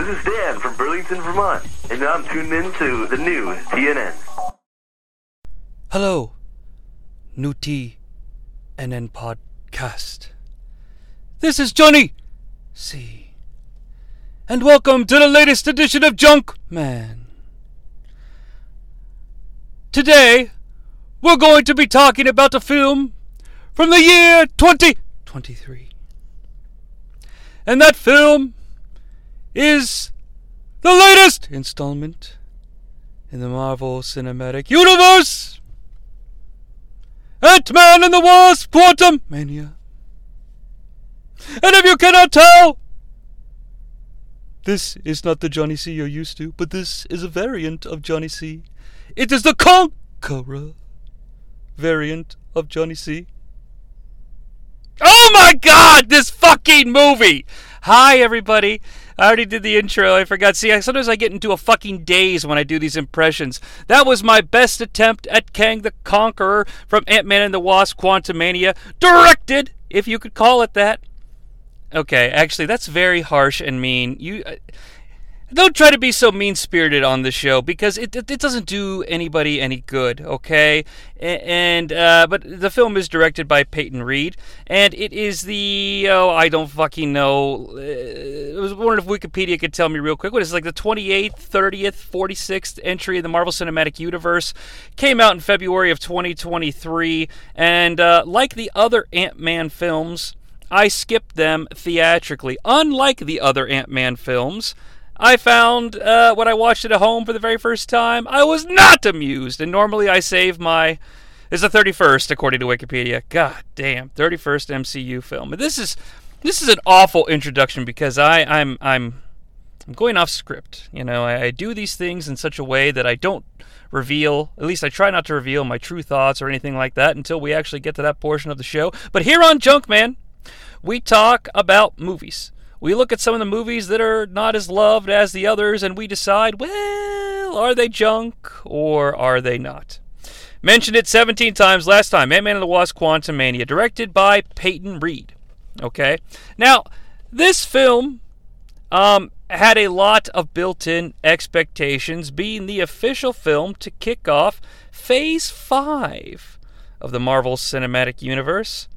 This is Dan from Burlington, Vermont, and I'm tuned in to the new TNN. Hello, new TNN podcast. This is Jonnie Sea. And welcome to the latest edition of Junk Man. Today, we're going to be talking about a film from the year 2023. And that film is the latest installment in the Marvel Cinematic Universe Ant Man and the Wasp Quantumania. And if you cannot tell, this is not the Jonnie Sea you're used to, but this is a variant of Jonnie Sea. It is the Conqueror variant of Jonnie Sea. Oh my god, this fucking movie! Hi, everybody. I already did the intro. I forgot. See, I, sometimes I get into a fucking daze when I do these impressions. That was my best attempt at Kang the Conqueror from Ant Man and the Wasp Quantumania, directed, if you could call it that. Okay, actually, that's very harsh and mean. You. Uh, don't try to be so mean spirited on the show because it, it, it, doesn't do anybody any good, okay? And, uh, but the film is directed by Peyton Reed, and it is the, oh, I don't fucking know. Uh, I was wondering if Wikipedia could tell me real quick. What is it, like the 28th, 30th, 46th entry in the Marvel Cinematic Universe? Came out in February of 2023, and uh, like the other Ant Man films, I skipped them theatrically. Unlike the other Ant Man films, I found uh, when I watched it at home for the very first time, I was not amused. And normally I save my. It's the 31st, according to Wikipedia. God damn, 31st MCU film. This is this is an awful introduction because I I'm I'm I'm going off script. You know, I, I do these things in such a way that I don't reveal. At least I try not to reveal my true thoughts or anything like that until we actually get to that portion of the show. But here on Junkman, we talk about movies we look at some of the movies that are not as loved as the others and we decide, well, are they junk or are they not? Mentioned it 17 times last time Ant Man and the Wasp Quantumania, directed by Peyton Reed. Okay? Now, this film um, had a lot of built in expectations, being the official film to kick off Phase 5 of the Marvel Cinematic Universe.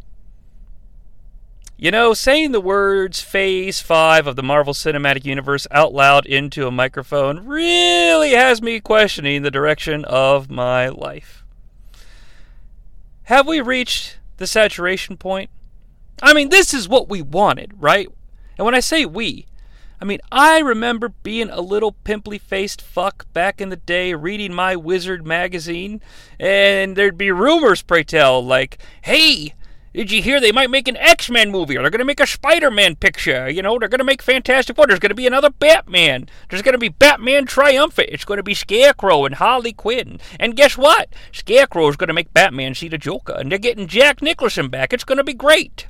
You know, saying the words Phase 5 of the Marvel Cinematic Universe out loud into a microphone really has me questioning the direction of my life. Have we reached the saturation point? I mean, this is what we wanted, right? And when I say we, I mean, I remember being a little pimply faced fuck back in the day reading my Wizard magazine, and there'd be rumors, pray tell, like, hey, did you hear they might make an X Men movie, or they're going to make a Spider Man picture? You know, they're going to make Fantastic Four. There's going to be another Batman. There's going to be Batman Triumphant. It's going to be Scarecrow and Harley Quinn. And guess what? Scarecrow is going to make Batman see the Joker, and they're getting Jack Nicholson back. It's going to be great.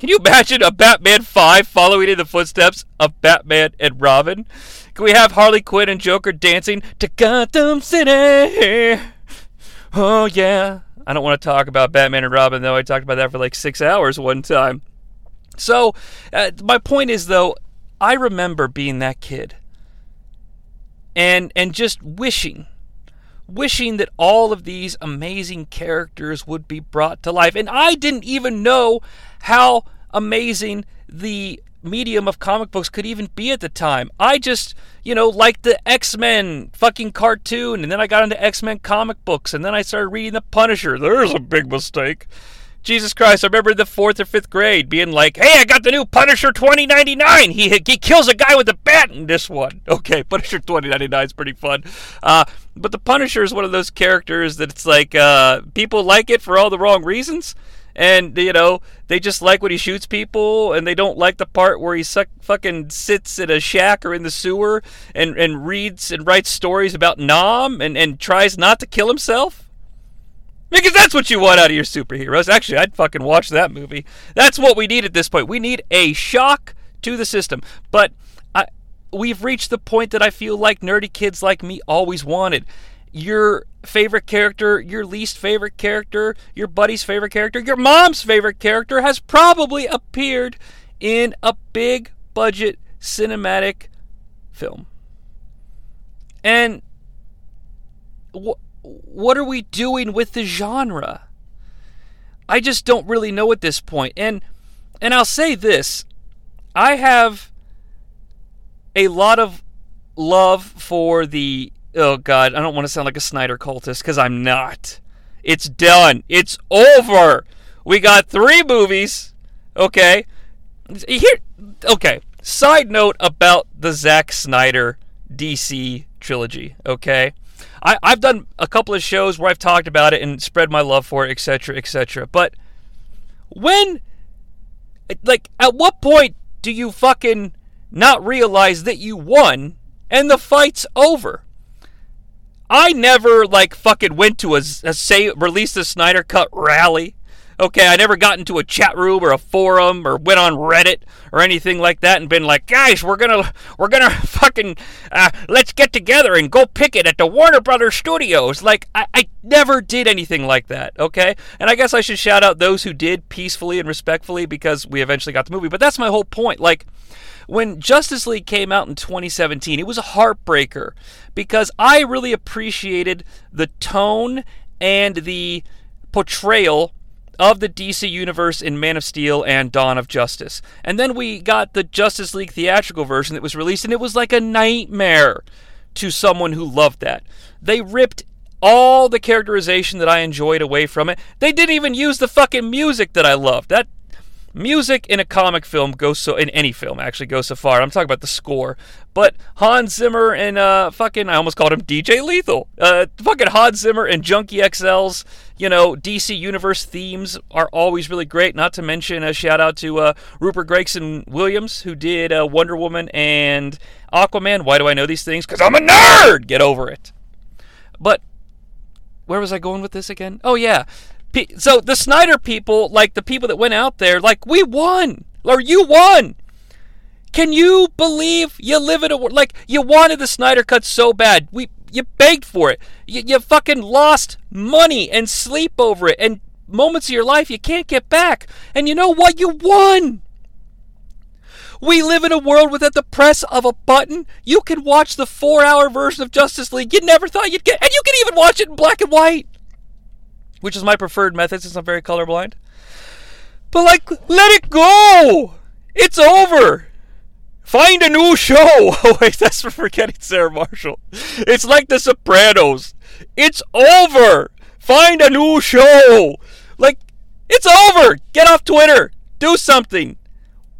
Can you imagine a Batman 5 following in the footsteps of Batman and Robin? Can we have Harley Quinn and Joker dancing to Gotham City? Oh, yeah. I don't want to talk about Batman and Robin, though. I talked about that for like six hours one time. So, uh, my point is, though, I remember being that kid and and just wishing wishing that all of these amazing characters would be brought to life and I didn't even know how amazing the medium of comic books could even be at the time. I just, you know, liked the X Men fucking cartoon, and then I got into X Men comic books, and then I started reading The Punisher. There's a big mistake. Jesus Christ, I remember the fourth or fifth grade being like, hey, I got the new Punisher 2099. He, he kills a guy with a bat in this one. Okay, Punisher 2099 is pretty fun. Uh, but the Punisher is one of those characters that it's like uh, people like it for all the wrong reasons and you know they just like when he shoots people and they don't like the part where he suck, fucking sits in a shack or in the sewer and, and reads and writes stories about Nam and, and tries not to kill himself? Because that's what you want out of your superheroes. Actually I'd fucking watch that movie. That's what we need at this point. We need a shock to the system. But I, we've reached the point that I feel like nerdy kids like me always wanted your favorite character, your least favorite character, your buddy's favorite character, your mom's favorite character has probably appeared in a big budget cinematic film. And wh- what are we doing with the genre? I just don't really know at this point. And and I'll say this, I have a lot of love for the oh god, I don't want to sound like a Snyder cultist cuz I'm not. It's done. It's over. We got 3 movies. Okay. Here okay. Side note about the Zack Snyder DC trilogy, okay? I, I've done a couple of shows where I've talked about it and spread my love for it, etc., etc. But when, like, at what point do you fucking not realize that you won and the fight's over? I never, like, fucking went to a, a say, release the Snyder Cut rally Okay, I never got into a chat room or a forum or went on Reddit or anything like that and been like, guys, we're gonna we're gonna fucking uh, let's get together and go pick it at the Warner Brothers Studios. Like, I, I never did anything like that. Okay, and I guess I should shout out those who did peacefully and respectfully because we eventually got the movie. But that's my whole point. Like when Justice League came out in 2017, it was a heartbreaker because I really appreciated the tone and the portrayal of the DC Universe in Man of Steel and Dawn of Justice. And then we got the Justice League theatrical version that was released, and it was like a nightmare to someone who loved that. They ripped all the characterization that I enjoyed away from it. They didn't even use the fucking music that I loved. That music in a comic film goes so in any film actually goes so far. I'm talking about the score, but Hans Zimmer and uh fucking I almost called him DJ Lethal. Uh, fucking Hans Zimmer and Junkie XL's you know DC Universe themes are always really great. Not to mention a shout out to uh, Rupert Gregson Williams who did uh, Wonder Woman and Aquaman. Why do I know these things? Because I'm a nerd. Get over it. But where was I going with this again? Oh yeah, so the Snyder people, like the people that went out there, like we won or you won. Can you believe you live in a world like you wanted the Snyder cut so bad? We you begged for it. You, you fucking lost money and sleep over it and moments of your life you can't get back. And you know what? You won. We live in a world with at the press of a button, you can watch the four hour version of Justice League you never thought you'd get, and you can even watch it in black and white which is my preferred method since I'm very colorblind. But like, let it go. It's over. Find a new show. Oh wait, that's for forgetting Sarah Marshall. It's like The Sopranos. It's over. Find a new show. Like, it's over. Get off Twitter. Do something.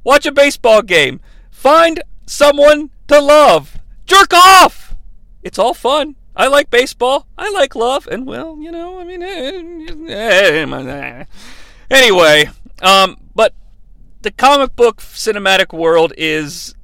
Watch a baseball game. Find someone to love. Jerk off. It's all fun. I like baseball. I like love, and well, you know, I mean, eh, eh, anyway, um, but the comic book cinematic world is,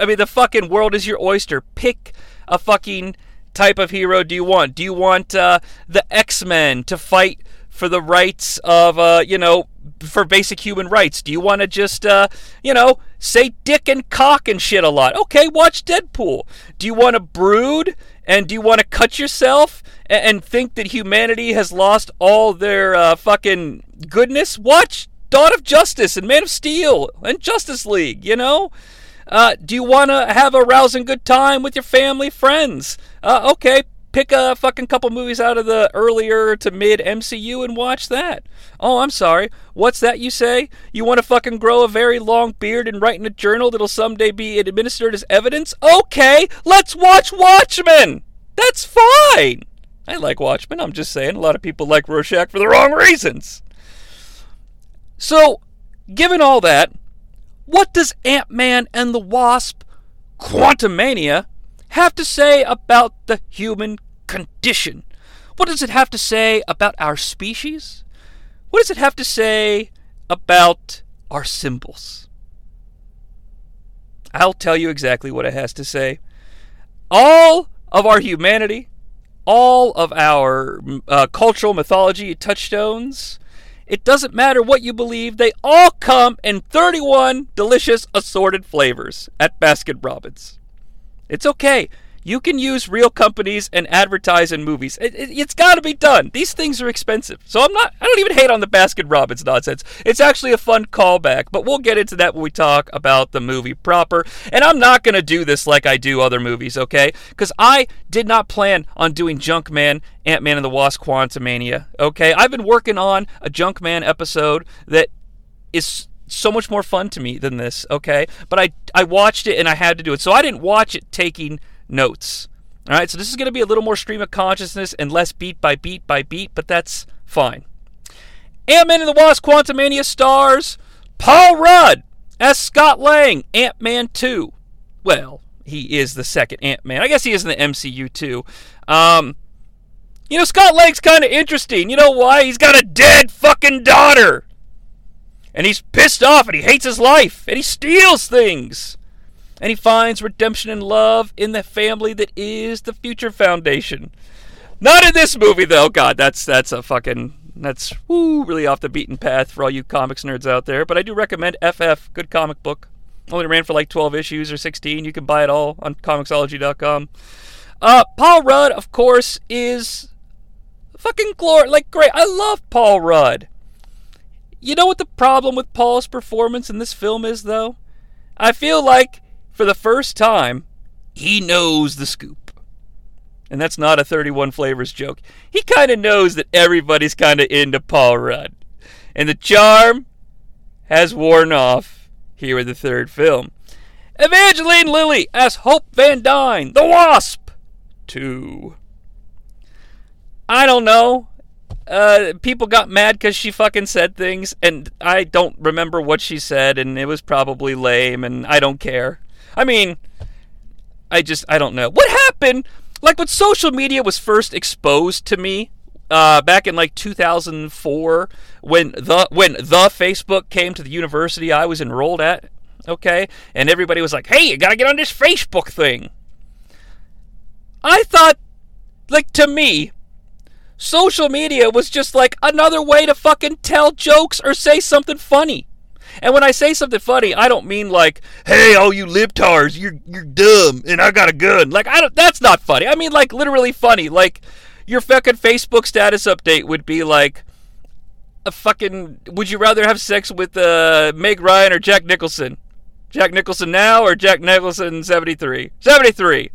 I mean, the fucking world is your oyster. Pick a fucking type of hero do you want? Do you want uh, the X Men to fight for the rights of, uh, you know, for basic human rights? Do you want to just, uh, you know, say dick and cock and shit a lot? Okay, watch Deadpool. Do you want to brood and do you want to cut yourself and, think that humanity has lost all their uh, fucking goodness? Watch Dawn of Justice and Man of Steel and Justice League, you know? Uh, do you want to have a rousing good time with your family, friends? Uh, okay, pick a fucking couple movies out of the earlier to mid MCU and watch that. Oh, I'm sorry. What's that you say? You want to fucking grow a very long beard and write in a journal that'll someday be administered as evidence? Okay, let's watch Watchmen. That's fine. I like Watchmen. I'm just saying a lot of people like Rorschach for the wrong reasons. So, given all that, what does Ant Man and the Wasp, Quantumania, have to say about the human condition? What does it have to say about our species? What does it have to say about our symbols? I'll tell you exactly what it has to say. All of our humanity, all of our uh, cultural mythology touchstones, it doesn't matter what you believe, they all come in 31 delicious assorted flavors at Baskin Robbins. It's okay. You can use real companies and advertise in movies. It, it, it's got to be done. These things are expensive. So I'm not, I don't even hate on the Baskin Robbins nonsense. It's actually a fun callback, but we'll get into that when we talk about the movie proper. And I'm not going to do this like I do other movies, okay? Because I did not plan on doing Junkman, Ant Man and the Wasp Quantumania, okay? I've been working on a Junkman episode that is so much more fun to me than this, okay? But I I watched it and I had to do it. So I didn't watch it taking notes. All right, so this is going to be a little more stream of consciousness and less beat by beat by beat, but that's fine. Ant-Man and the Wasp Quantum Quantumania stars Paul Rudd as Scott Lang, Ant-Man 2. Well, he is the second Ant-Man. I guess he is in the MCU too. Um, you know, Scott Lang's kind of interesting. You know why? He's got a dead fucking daughter. And he's pissed off and he hates his life and he steals things and he finds redemption and love in the family that is the Future Foundation. Not in this movie though. God, that's that's a fucking that's woo, really off the beaten path for all you comics nerds out there. But I do recommend FF, good comic book. Only ran for like 12 issues or 16. You can buy it all on comixology.com. Uh, Paul Rudd, of course, is fucking glory. Like, great. I love Paul Rudd. You know what the problem with Paul's performance in this film is, though? I feel like for the first time, he knows the scoop. And that's not a 31 flavors joke. He kind of knows that everybody's kind of into Paul Rudd. And the charm has worn off here in the third film. Evangeline Lilly as Hope Van Dyne, the Wasp. Two. I don't know. Uh, people got mad because she fucking said things, and I don't remember what she said, and it was probably lame, and I don't care. I mean, I just I don't know what happened. Like when social media was first exposed to me uh, back in like 2004, when the when the Facebook came to the university I was enrolled at. Okay, and everybody was like, "Hey, you gotta get on this Facebook thing." I thought, like to me, social media was just like another way to fucking tell jokes or say something funny. And when I say something funny, I don't mean like, "Hey, all you libtards, you're you're dumb, and I got a gun." Like I don't. That's not funny. I mean like literally funny. Like your fucking Facebook status update would be like, a fucking. Would you rather have sex with uh, Meg Ryan or Jack Nicholson? Jack Nicholson now or Jack Nicholson 73? 73.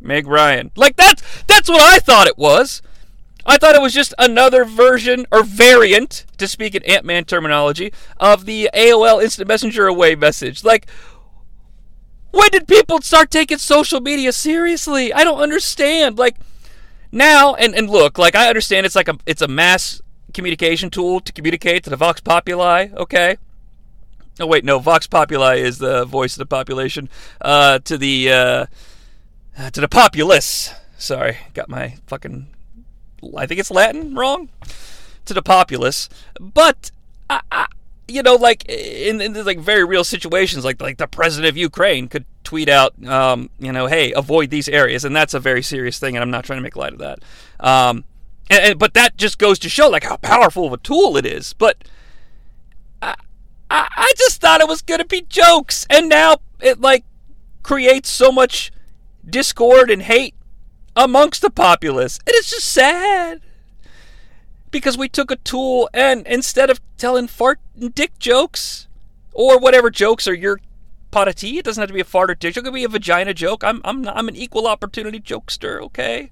Meg Ryan. Like that's that's what I thought it was. I thought it was just another version or variant, to speak in Ant Man terminology, of the AOL Instant Messenger away message. Like, when did people start taking social media seriously? I don't understand. Like, now, and, and look, like, I understand it's like a, it's a mass communication tool to communicate to the Vox Populi, okay? Oh, wait, no, Vox Populi is the voice of the population. Uh, to the, uh, to the populace. Sorry, got my fucking I think it's Latin wrong to the populace, but I, I, you know, like in, in like very real situations, like like the president of Ukraine could tweet out, um, you know, hey, avoid these areas, and that's a very serious thing, and I'm not trying to make light of that. Um, and, and, but that just goes to show like how powerful of a tool it is. But I, I, I just thought it was gonna be jokes, and now it like creates so much discord and hate amongst the populace. And it's just sad. Because we took a tool and instead of telling fart and dick jokes or whatever jokes are your pot of tea, it doesn't have to be a fart or dick joke. It could be a vagina joke. I'm I'm I'm an equal opportunity jokester, okay?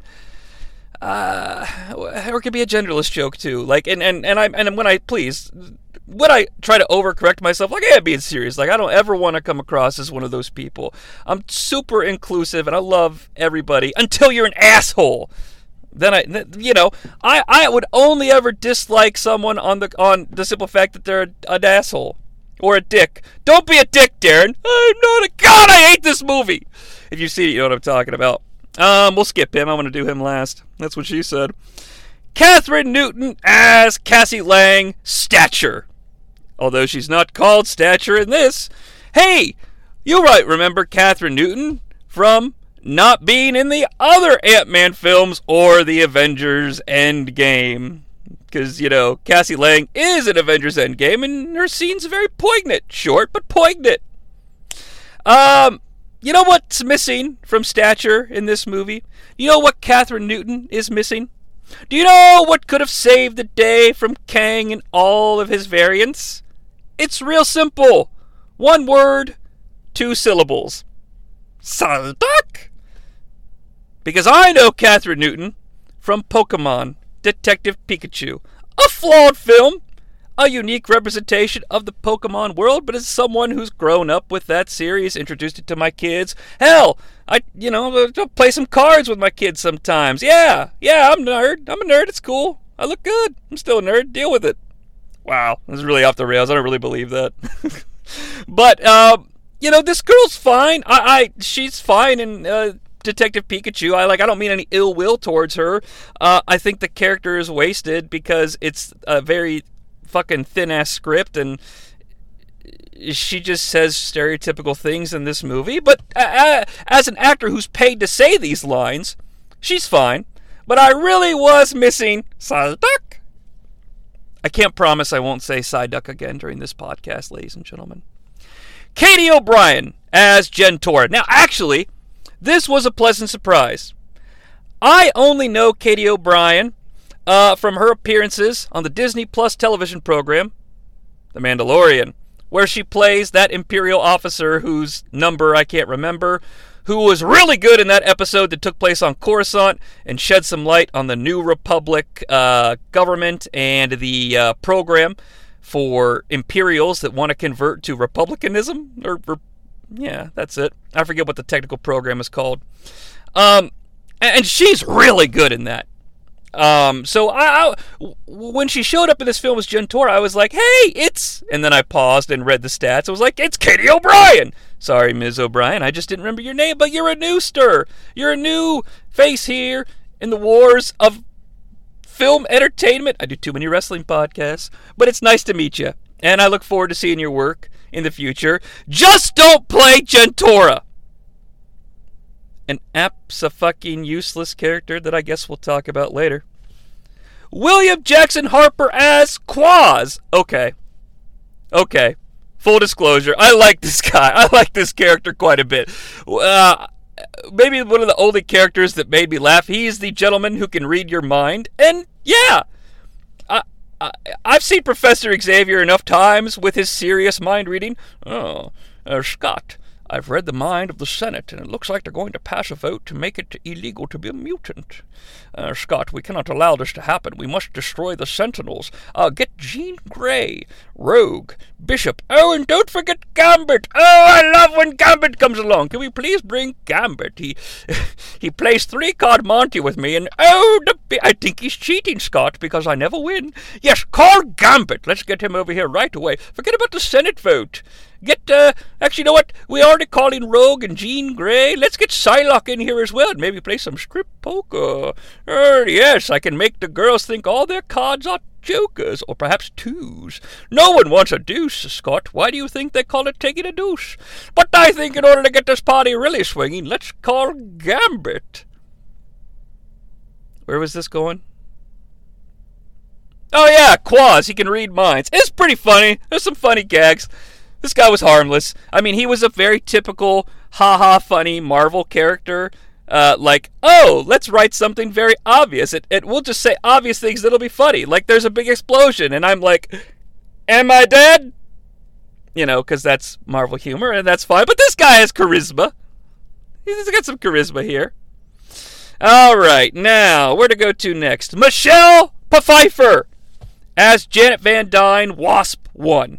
Uh, or it could be a genderless joke too. Like and and and I and when I please would I try to overcorrect myself? Like, I am being serious. Like, I don't ever want to come across as one of those people. I'm super inclusive and I love everybody until you're an asshole. Then I, you know, I, I would only ever dislike someone on the on the simple fact that they're an asshole or a dick. Don't be a dick, Darren. I'm not a god. I hate this movie. If you see it, you know what I'm talking about. Um, we'll skip him. I want to do him last. That's what she said. Kathryn Newton as Cassie Lang, stature although she's not called Stature in this. Hey, you right remember Kathryn Newton from not being in the other Ant Man films or the Avengers Endgame. Because, you know, Cassie Lang is in Avengers Endgame, and her scene's very poignant. Short, but poignant. Um, you know what's missing from stature in this movie? You know what Kathryn Newton is missing? Do you know what could have saved the day from Kang and all of his variants? It's real simple. One word, two syllables. Psyduck! Because I know Kathryn Newton from Pokemon Detective Pikachu. A flawed film, a unique representation of the Pokemon world, but as someone who's grown up with that series, introduced it to my kids, hell, I, you know, play some cards with my kids sometimes. Yeah, yeah, I'm a nerd. I'm a nerd. It's cool. I look good. I'm still a nerd. Deal with it. Wow, this is really off the rails. I don't really believe that. but, uh, you know, this girl's fine. I, I she's fine in uh, Detective Pikachu. I like. I don't mean any ill will towards her. Uh, I think the character is wasted because it's a very fucking thin ass script and she just says stereotypical things in this movie. But uh, as an actor who's paid to say these lines, she's fine. But I really was missing. I can't promise I won't say Psyduck again during this podcast, ladies and gentlemen. Katie O'Brien as Jentorra. Now, actually, this was a pleasant surprise. I only know Katie O'Brien uh, from her appearances on the Disney Plus television program, The Mandalorian, where she plays that Imperial officer whose number I can't remember, who was really good in that episode that took place on Coruscant and shed some light on the New Republic uh, government and the uh, program for Imperials that want to convert to Republicanism. Or, or, yeah, that's it. I forget what the technical program is called. Um, and she's really good in that. Um, so I, I, when she showed up in this film as Jentorra, I was like, "Hey, it's," and then I paused and read the stats. I was like, "It's Katie O'Brien." Sorry, Ms. O'Brien, I just didn't remember your name, but you're a new stir. You're a new face here in the wars of film entertainment. I do too many wrestling podcasts, but it's nice to meet you, and I look forward to seeing your work in the future. Just don't play Jentorra an fucking useless character that I guess we'll talk about later. William Jackson Harper as Quaz. Okay. Okay. Full disclosure, I like this guy. I like this character quite a bit. Uh, maybe one of the only characters that made me laugh. He's the gentleman who can read your mind. And yeah, I, I, I've seen Professor Xavier enough times with his serious mind reading. Oh, uh, Scott, I've read the mind of the Senate, and it looks like they're going to pass a vote to make it illegal to be a mutant. Uh, Scott, we cannot allow this to happen. We must destroy the Sentinels. Uh, get Jean Grey, Rogue, Bishop. Oh, and don't forget Gambit. Oh, I love when Gambit comes along. Can we please bring Gambit? He he plays three card Monty with me, and oh, the, I think he's cheating, Scott, because I never win. Yes, call Gambit. Let's get him over here right away. Forget about the Senate vote. Get, uh, actually, you know what? We already calling Rogue and Jean Grey. Let's get Psylocke in here as well and maybe play some strip poker. Er, yes, I can make the girls think all their cards are jokers, or perhaps twos. No one wants a deuce, Scott. Why do you think they call it taking a deuce? But I think in order to get this party really swinging, let's call Gambit. Where was this going? Oh yeah, Quaz. He can read minds. It's pretty funny. There's some funny gags. This guy was harmless. I mean, he was a very typical haha funny Marvel character. Uh, like, oh, let's write something very obvious. It, it we'll just say obvious things that'll be funny. Like, there's a big explosion, and I'm like, am I dead? You know, because that's Marvel humor, and that's fine. But this guy has charisma. He's got some charisma here. All right, now where to go to next? Michelle Pfeiffer as Janet Van Dyne, Wasp One.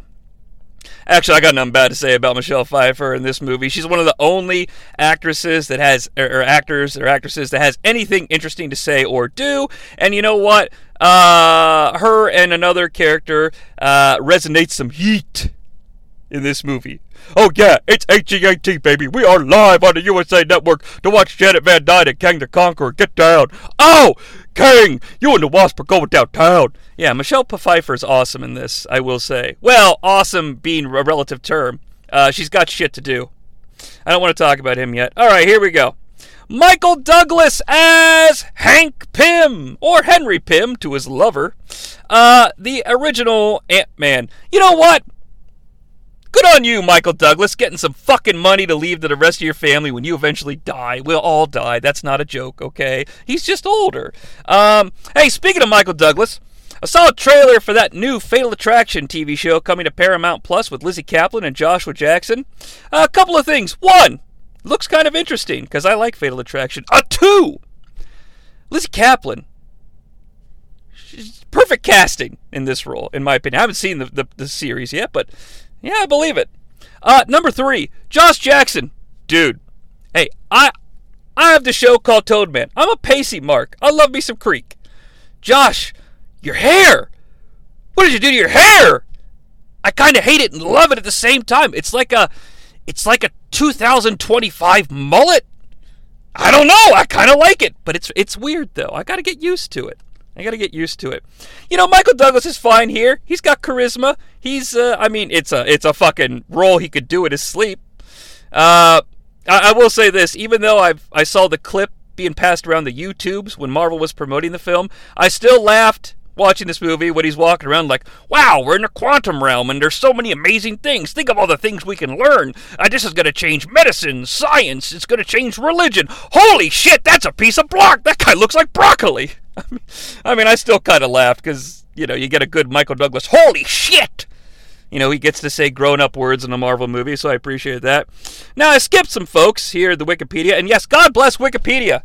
Actually, I got nothing bad to say about Michelle Pfeiffer in this movie. She's one of the only actresses that has, or, actors or actresses that has anything interesting to say or do. And you know what? Uh, her and another character uh, resonates some heat in this movie. Oh yeah, it's HEAT, baby. We are live on the USA Network to watch Janet Van Dyne and Kang the Conqueror get down. Oh, Kang, you and the Wasp are going downtown. Yeah, Michelle Pfeiffer is awesome in this. I will say. Well, awesome being a relative term. Uh, she's got shit to do. I don't want to talk about him yet. All right, here we go. Michael Douglas as Hank Pym, or Henry Pym to his lover. Uh, the original Ant Man. You know what? Good on you, Michael Douglas, getting some fucking money to leave to the rest of your family when you eventually die. We'll all die. That's not a joke, okay? He's just older. Um, hey, speaking of Michael Douglas, I saw a trailer for that new Fatal Attraction TV show coming to Paramount Plus with Lizzy Caplan and Joshua Jackson. a couple of things. One, looks kind of interesting because I like Fatal Attraction. A two, Lizzy Caplan. She's perfect casting in this role, in my opinion. I haven't seen the, the, the series yet, but yeah, I believe it. Uh, number three, Josh Jackson. Dude, hey, I I have the show called Toadman. I'm a Pacey Mark. I love me some Creek. Josh, your hair. What did you do to your hair? I kind of hate it and love it at the same time. It's like a it's like a 2025 mullet. I don't know. I kind of like it, but it's it's weird though. I got to get used to it. I got to get used to it. You know, Michael Douglas is fine here. He's got charisma. He's, uh, I mean, it's a it's a fucking role he could do in his sleep. Uh, I, I will say this: even though I I saw the clip being passed around the YouTubes when Marvel was promoting the film, I still laughed watching this movie when he's walking around like, wow, we're in the quantum realm and there's so many amazing things. Think of all the things we can learn. Uh, this is going to change medicine, science, it's going to change religion. Holy shit, that's a piece of block. That guy looks like broccoli. I mean, I still kind of laughed because, you know, you get a good Michael Douglas, holy shit! You know, he gets to say grown up words in a Marvel movie, so I appreciate that. Now, I skipped some folks here at the Wikipedia, and yes, God bless Wikipedia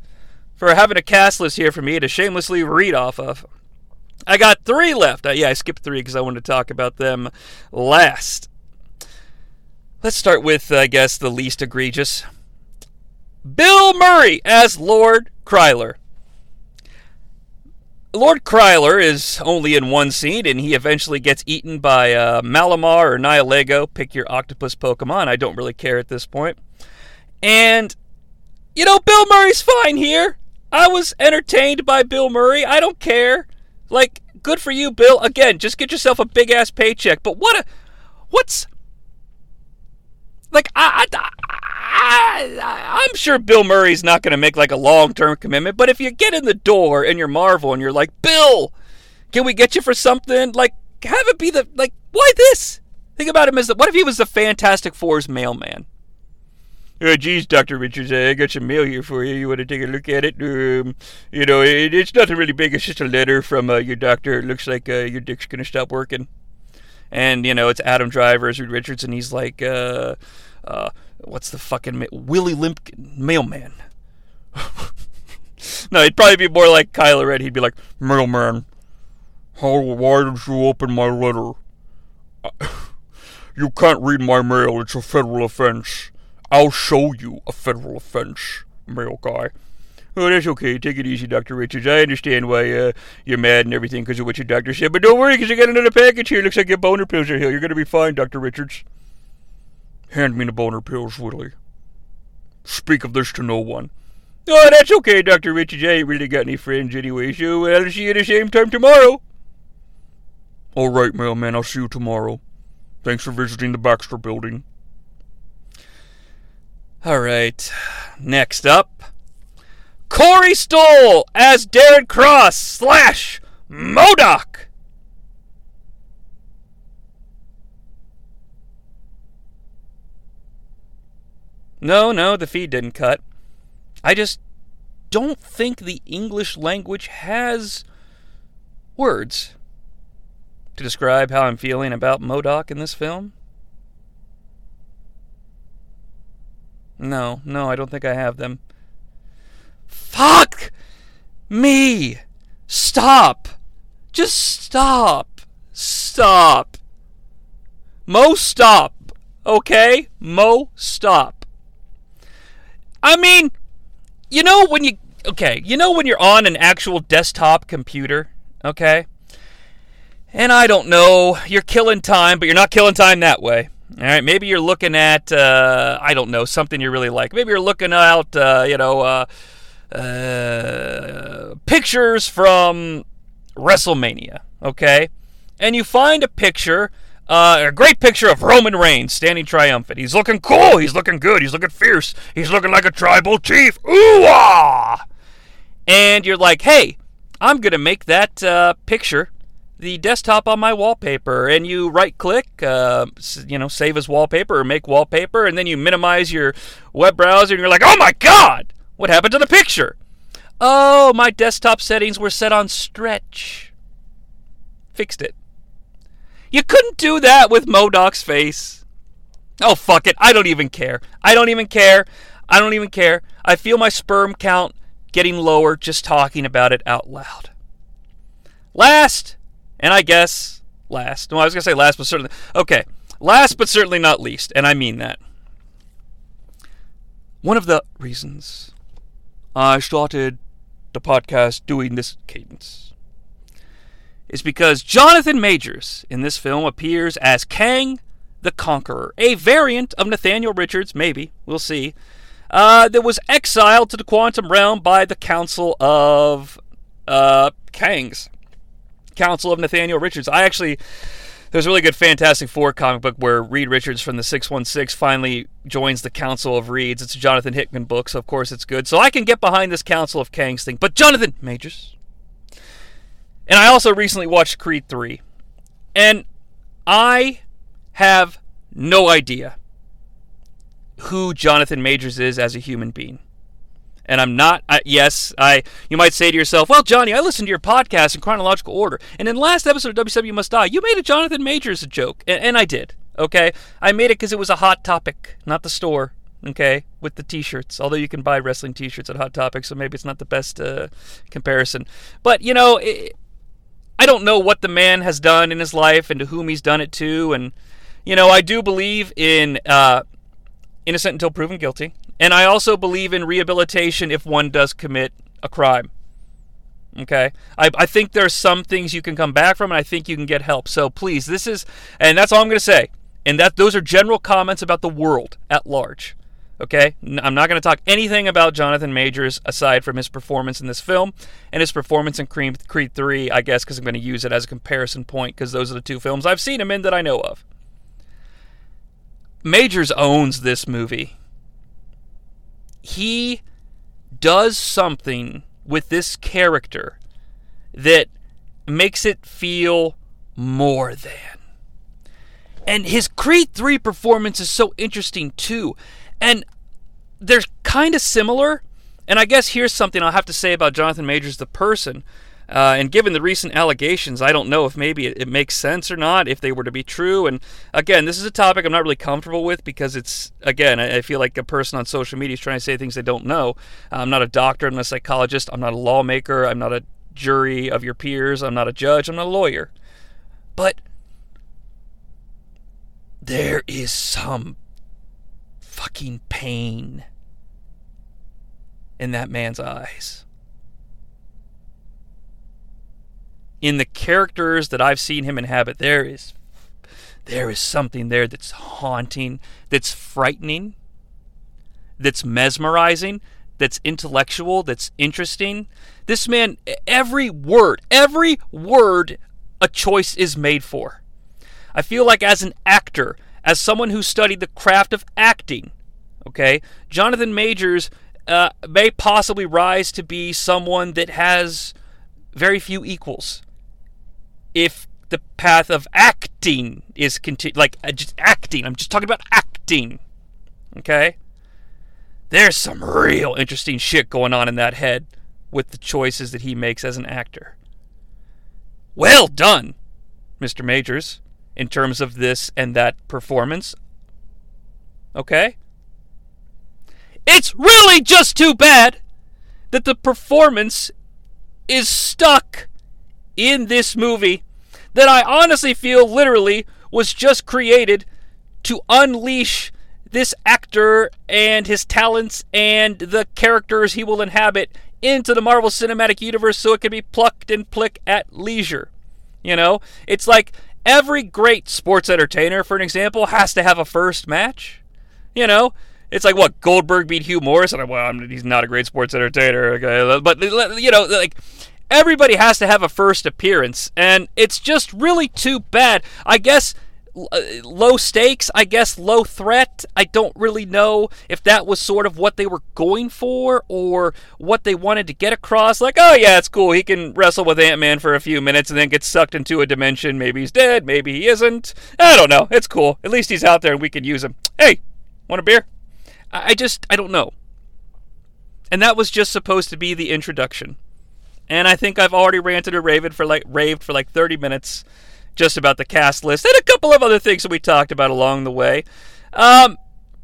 for having a cast list here for me to shamelessly read off of. I got three left. Uh, yeah, I skipped three because I wanted to talk about them last. Let's start with, uh, I guess, the least egregious. Bill Murray as Lord Krylar. Lord Krylar is only in one scene, and he eventually gets eaten by uh, Malamar or Nihilego. Pick your octopus Pokemon. I don't really care at this point. And, you know, Bill Murray's fine here. I was entertained by Bill Murray. I don't care. Like, good for you, Bill. Again, just get yourself a big ass paycheck. But what a. What's. Like, I, I, I, am sure Bill Murray's not going to make like a long term commitment, but if you get in the door and you're Marvel and you're like, Bill, can we get you for something? Like, have it be the like, why this? Think about him as the, what if he was the Fantastic Four's mailman? Oh, geez, Dr. Richards, I got some mail here for you. You want to take a look at it? Um, you know, it, it's nothing really big. It's just a letter from uh, your doctor. It looks like uh, your dick's going to stop working. And, you know, it's Adam Driver as Richards, and he's like, uh, uh, what's the fucking ma- Willie Lumpkin mailman? no, he'd probably be more like Kylo Ren. He'd be like, mailman, how why did you open my letter? you can't read my mail. It's a federal offense. I'll show you a federal offense, mail guy. Oh, that's okay. Take it easy, Dr. Richards. I understand why uh, you're mad and everything because of what your doctor said, but don't worry because I got another package here. Looks like your boner pills are here. You're going to be fine, Dr. Richards. Hand me the boner pills, Willie. Speak of this to no one. Oh, that's okay, Dr. Richards. I ain't really got any friends anyway, so I'll see you at the same time tomorrow. All right, mailman. I'll see you tomorrow. Thanks for visiting the Baxter building. All right. Next up, Corey Stoll as Darren Cross slash MODOK. No, no, the feed didn't cut. I just don't think the English language has words to describe how I'm feeling about MODOK in this film. No, no, I don't think I have them. Fuck me! Stop! Just stop! Stop! Mo, stop! Okay? Mo, stop. I mean, you know when you okay, you know when you're on an actual desktop computer, okay? And I don't know, you're killing time, but you're not killing time that way. All right, maybe you're looking at uh, I don't know something you really like. Maybe you're looking out, uh, you know, uh, uh pictures from WrestleMania, okay? And you find a picture uh, a great picture of Roman Reigns standing triumphant. He's looking cool. He's looking good. He's looking fierce. He's looking like a tribal chief. Ooh ah! And you're like, hey, I'm gonna make that uh, picture the desktop on my wallpaper, and you right click, uh, you know, save as wallpaper or make wallpaper, and then you minimize your web browser, and you're like, oh my god, what happened to the picture? Oh, my desktop settings were set on stretch. Fixed it. You couldn't do that with MODOK's face. Oh, fuck it. I don't even care. I don't even care. I don't even care. I feel my sperm count getting lower just talking about it out loud. Last, and I guess last. Well, I was going to say last, but certainly. Okay. Last, but certainly not least, and I mean that. One of the reasons I started the podcast doing this cadence is because Jonathan Majors in this film appears as Kang the Conqueror, a variant of Nathaniel Richards, maybe, we'll see, uh, that was exiled to the quantum realm by the Council of uh, Kangs. Council of Nathaniel Richards. I actually there's a really good Fantastic Four comic book where Reed Richards from the 616 finally joins the Council of Reeds. It's a Jonathan Hickman book, so of course it's good. So I can get behind this Council of Kangs thing. But Jonathan Majors. And I also recently watched Creed 3. And I have no idea who Jonathan Majors is as a human being and I'm not. I, yes, I. You might say to yourself, "Well, Jonnie, I listened to your podcast in chronological order, and in the last episode of WCW Must Die, you made a Jonathan Majors joke, and, and I did. Okay, I made it because it was a hot topic, not the store. Okay, with the T-shirts. Although you can buy wrestling T-shirts at Hot Topic, so maybe it's not the best uh, comparison. But you know, it, I don't know what the man has done in his life and to whom he's done it to, and you know, I do believe in uh, innocent until proven guilty. And I also believe in rehabilitation if one does commit a crime. Okay? I, I think there's some things you can come back from, and I think you can get help. So please, this is, and that's all I'm going to say. And that those are general comments about the world at large. Okay? I'm not going to talk anything about Jonathan Majors aside from his performance in this film and his performance in Creed, Creed 3, I guess, because I'm going to use it as a comparison point because those are the two films I've seen him in that I know of. Majors owns this movie he does something with this character that makes it feel more than. And his Creed 3 performance is so interesting too. And they're kind of similar. And I guess here's something I'll have to say about Jonathan Majors, the person. Uh, and given the recent allegations, I don't know if maybe it, it, makes sense or not if they were to be true. And again, this is a topic I'm not really comfortable with because it's, again, I, I feel like a person on social media is trying to say things they don't know. I'm not a doctor, I'm not a psychologist, I'm not a lawmaker, I'm not a jury of your peers, I'm not a judge, I'm not a lawyer. But there is some fucking pain in that man's eyes. in the characters that I've seen him inhabit, there is there is something there that's haunting, that's frightening, that's mesmerizing, that's intellectual, that's interesting. This man, every word, every word a choice is made for. I feel like as an actor, as someone who studied the craft of acting, okay, Jonathan Majors uh, may possibly rise to be someone that has very few equals if the path of acting is continu- like uh, just acting. I'm just talking about acting. Okay? There's some real interesting shit going on in that head with the choices that he makes as an actor. Well done, Mr. Majors, in terms of this and that performance. Okay? It's really just too bad that the performance is stuck in this movie that I honestly feel literally was just created to unleash this actor and his talents and the characters he will inhabit into the Marvel Cinematic Universe so it can be plucked and plick at leisure. You know, it's like every great sports entertainer, for an example, has to have a first match. You know, it's like what Goldberg beat Hugh Morrus, and well, he's not a great sports entertainer, okay? but you know, like everybody has to have a first appearance, and it's just really too bad. I guess uh, low stakes, I guess, low threat. I don't really know if that was sort of what they were going for or what they wanted to get across. Like, oh, yeah, it's cool. He can wrestle with Ant Man for a few minutes and then get sucked into a dimension. Maybe he's dead. Maybe he isn't. I don't know. It's cool. At least he's out there and we can use him. Hey, want a beer? I just, I don't know. And that was just supposed to be the introduction. And I think I've already ranted or raved for like raved for like 30 minutes just about the cast list and a couple of other things that we talked about along the way. Um,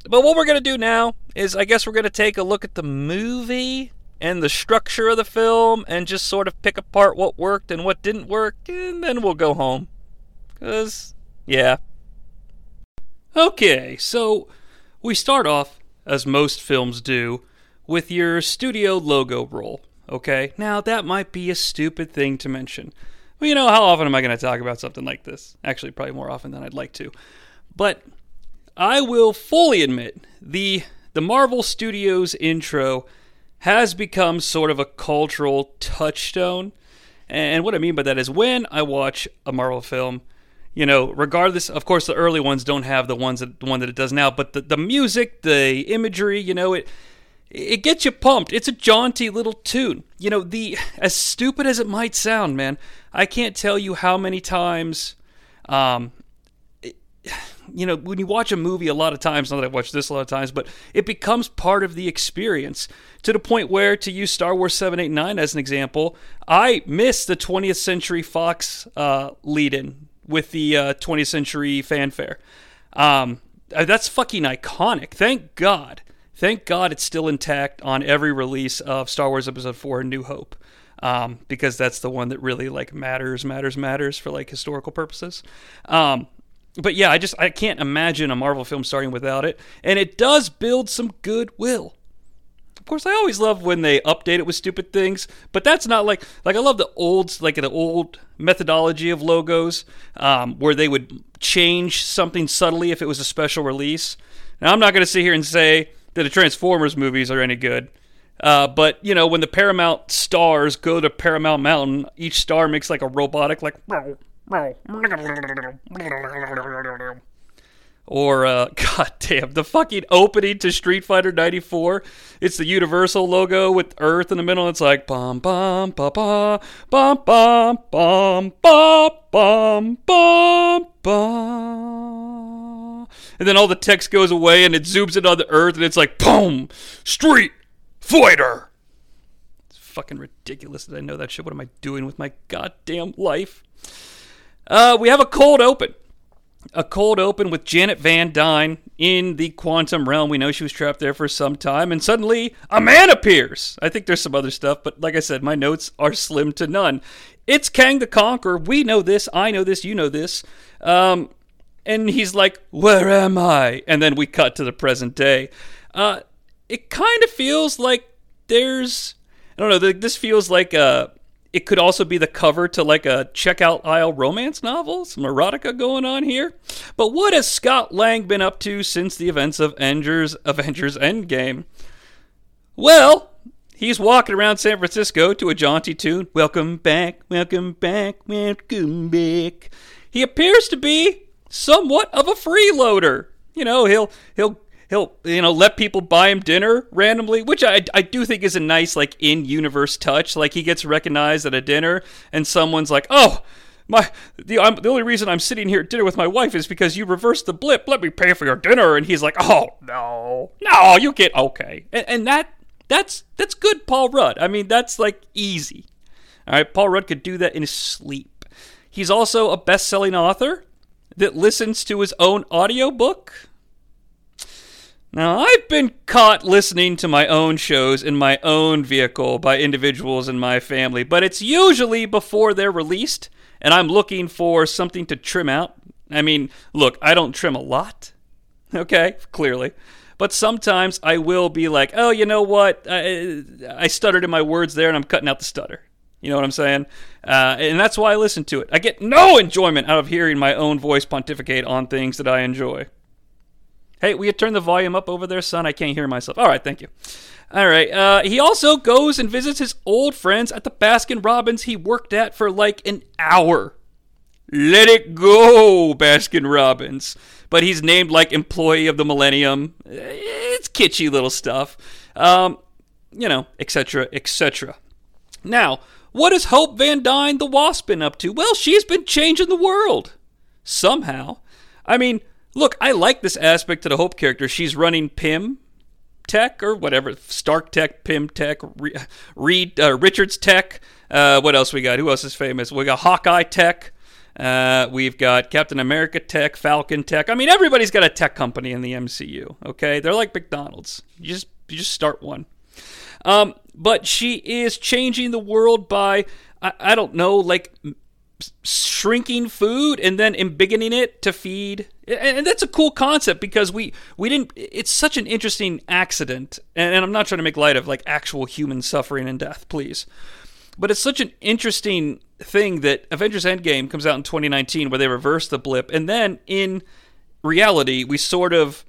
but what we're going to do now is I guess we're going to take a look at the movie and the structure of the film and just sort of pick apart what worked and what didn't work, and then we'll go home. Because, yeah. Okay, so we start off, as most films do, with your studio logo roll. Okay? Now, that might be a stupid thing to mention. Well, you know, how often am I going to talk about something like this? Actually, probably more often than I'd like to. But I will fully admit the the Marvel Studios intro has become sort of a cultural touchstone. And what I mean by that is when I watch a Marvel film, you know, regardless, of course, the early ones don't have the ones that the one that it does now, but the, the music, the imagery, you know, it it gets you pumped. It's a jaunty little tune. You know, the as stupid as it might sound, man, I can't tell you how many times um it, you know, when you watch a movie a lot of times, not that I've watched this a lot of times, but it becomes part of the experience to the point where, to use Star Wars 789 as an example, I miss the 20th Century Fox uh, lead in with the uh, 20th Century fanfare. Um, that's fucking iconic. Thank God Thank God it's still intact on every release of Star Wars Episode 4 New Hope. Um, because that's the one that really like matters, matters, matters for like historical purposes. Um, but yeah, I just I can't imagine a Marvel film starting without it, and it does build some goodwill. Of course, I always love when they update it with stupid things, but that's not like like I love the old like the old methodology of logos um, where they would change something subtly if it was a special release. Now I'm not going to sit here and say that the Transformers movies are any good. Uh, but you know, when the Paramount stars go to Paramount Mountain, each star makes like a robotic like. Or uh, god damn, the fucking opening to Street Fighter '94. It's the Universal logo with Earth in the middle. It's like bum bum ba ba bum bum bum bum bum bum bum. And then all the text goes away and it zooms in on the Earth and it's like boom, Street Fighter. It's fucking ridiculous that I know that shit. What am I doing with my goddamn life? Uh, we have a cold open a cold open with Janet Van Dyne in the quantum realm. We know she was trapped there for some time, and suddenly a man appears. I think there's some other stuff, but like I said, my notes are slim to none. It's Kang the Conqueror. We know this. I know this. You know this. Um, and he's like, Where am I? And then we cut to the present day. Uh, it kind of feels like there's. I don't know. This feels like a it could also be the cover to like a checkout aisle romance novel, some erotica going on here. But what has Scott Lang been up to since the events of Avengers Avengers Endgame? Well, he's walking around San Francisco to a jaunty tune. Welcome back, welcome back, welcome back. He appears to be somewhat of a freeloader. You know, he'll he'll he'll you know let people buy him dinner randomly which i, I do think is a nice like in universe touch. Like he gets recognized at a dinner and someone's like oh my the, I'm, the only reason i'm sitting here at dinner with my wife is because you reversed the blip. Let me pay for your dinner. And he's like oh no no you get okay. And, and that that's that's good paul rudd. I mean that's like easy. All right paul rudd could do that in his sleep. He's also a best-selling author that listens to his own audiobook now, I've been caught listening to my own shows in my own vehicle by individuals in my family, but it's usually before they're released, and I'm looking for something to trim out. I mean, look, I don't trim a lot, okay, clearly. But sometimes I will be like, oh, you know what? I, I stuttered in my words there, and I'm cutting out the stutter. You know what I'm saying? Uh, and that's why I listen to it. I get no enjoyment out of hearing my own voice pontificate on things that I enjoy. Hey, will you turn the volume up over there, son? I can't hear myself. All right, thank you. All right. Uh, he also goes and visits his old friends at the Baskin Robbins he worked at for like an hour. Let it go, Baskin Robbins. But he's named like employee of the millennium. It's kitschy little stuff. Um, you know, etc., etc. Now, what has Hope Van Dyne the Wasp been up to? Well, she's been changing the world. Somehow. I mean, look, I like this aspect to the Hope character. She's running Pym Tech or whatever, Stark Tech, Pym Tech, Reed uh, Richards Tech. Uh, what else we got? Who else is famous? We got Hawkeye Tech. Uh, we've got Captain America Tech, Falcon Tech. I mean, everybody's got a tech company in the MCU. Okay, they're like McDonald's. You just you just start one. Um, but she is changing the world by I, I don't know, like shrinking food and then embiggening it to feed. And that's a cool concept because we we didn't it's such an interesting accident. And, i'm not trying to make light of like actual human suffering and death please. But it's such an interesting thing that avengers endgame comes out in 2019 where they reverse the blip. And then in reality we sort of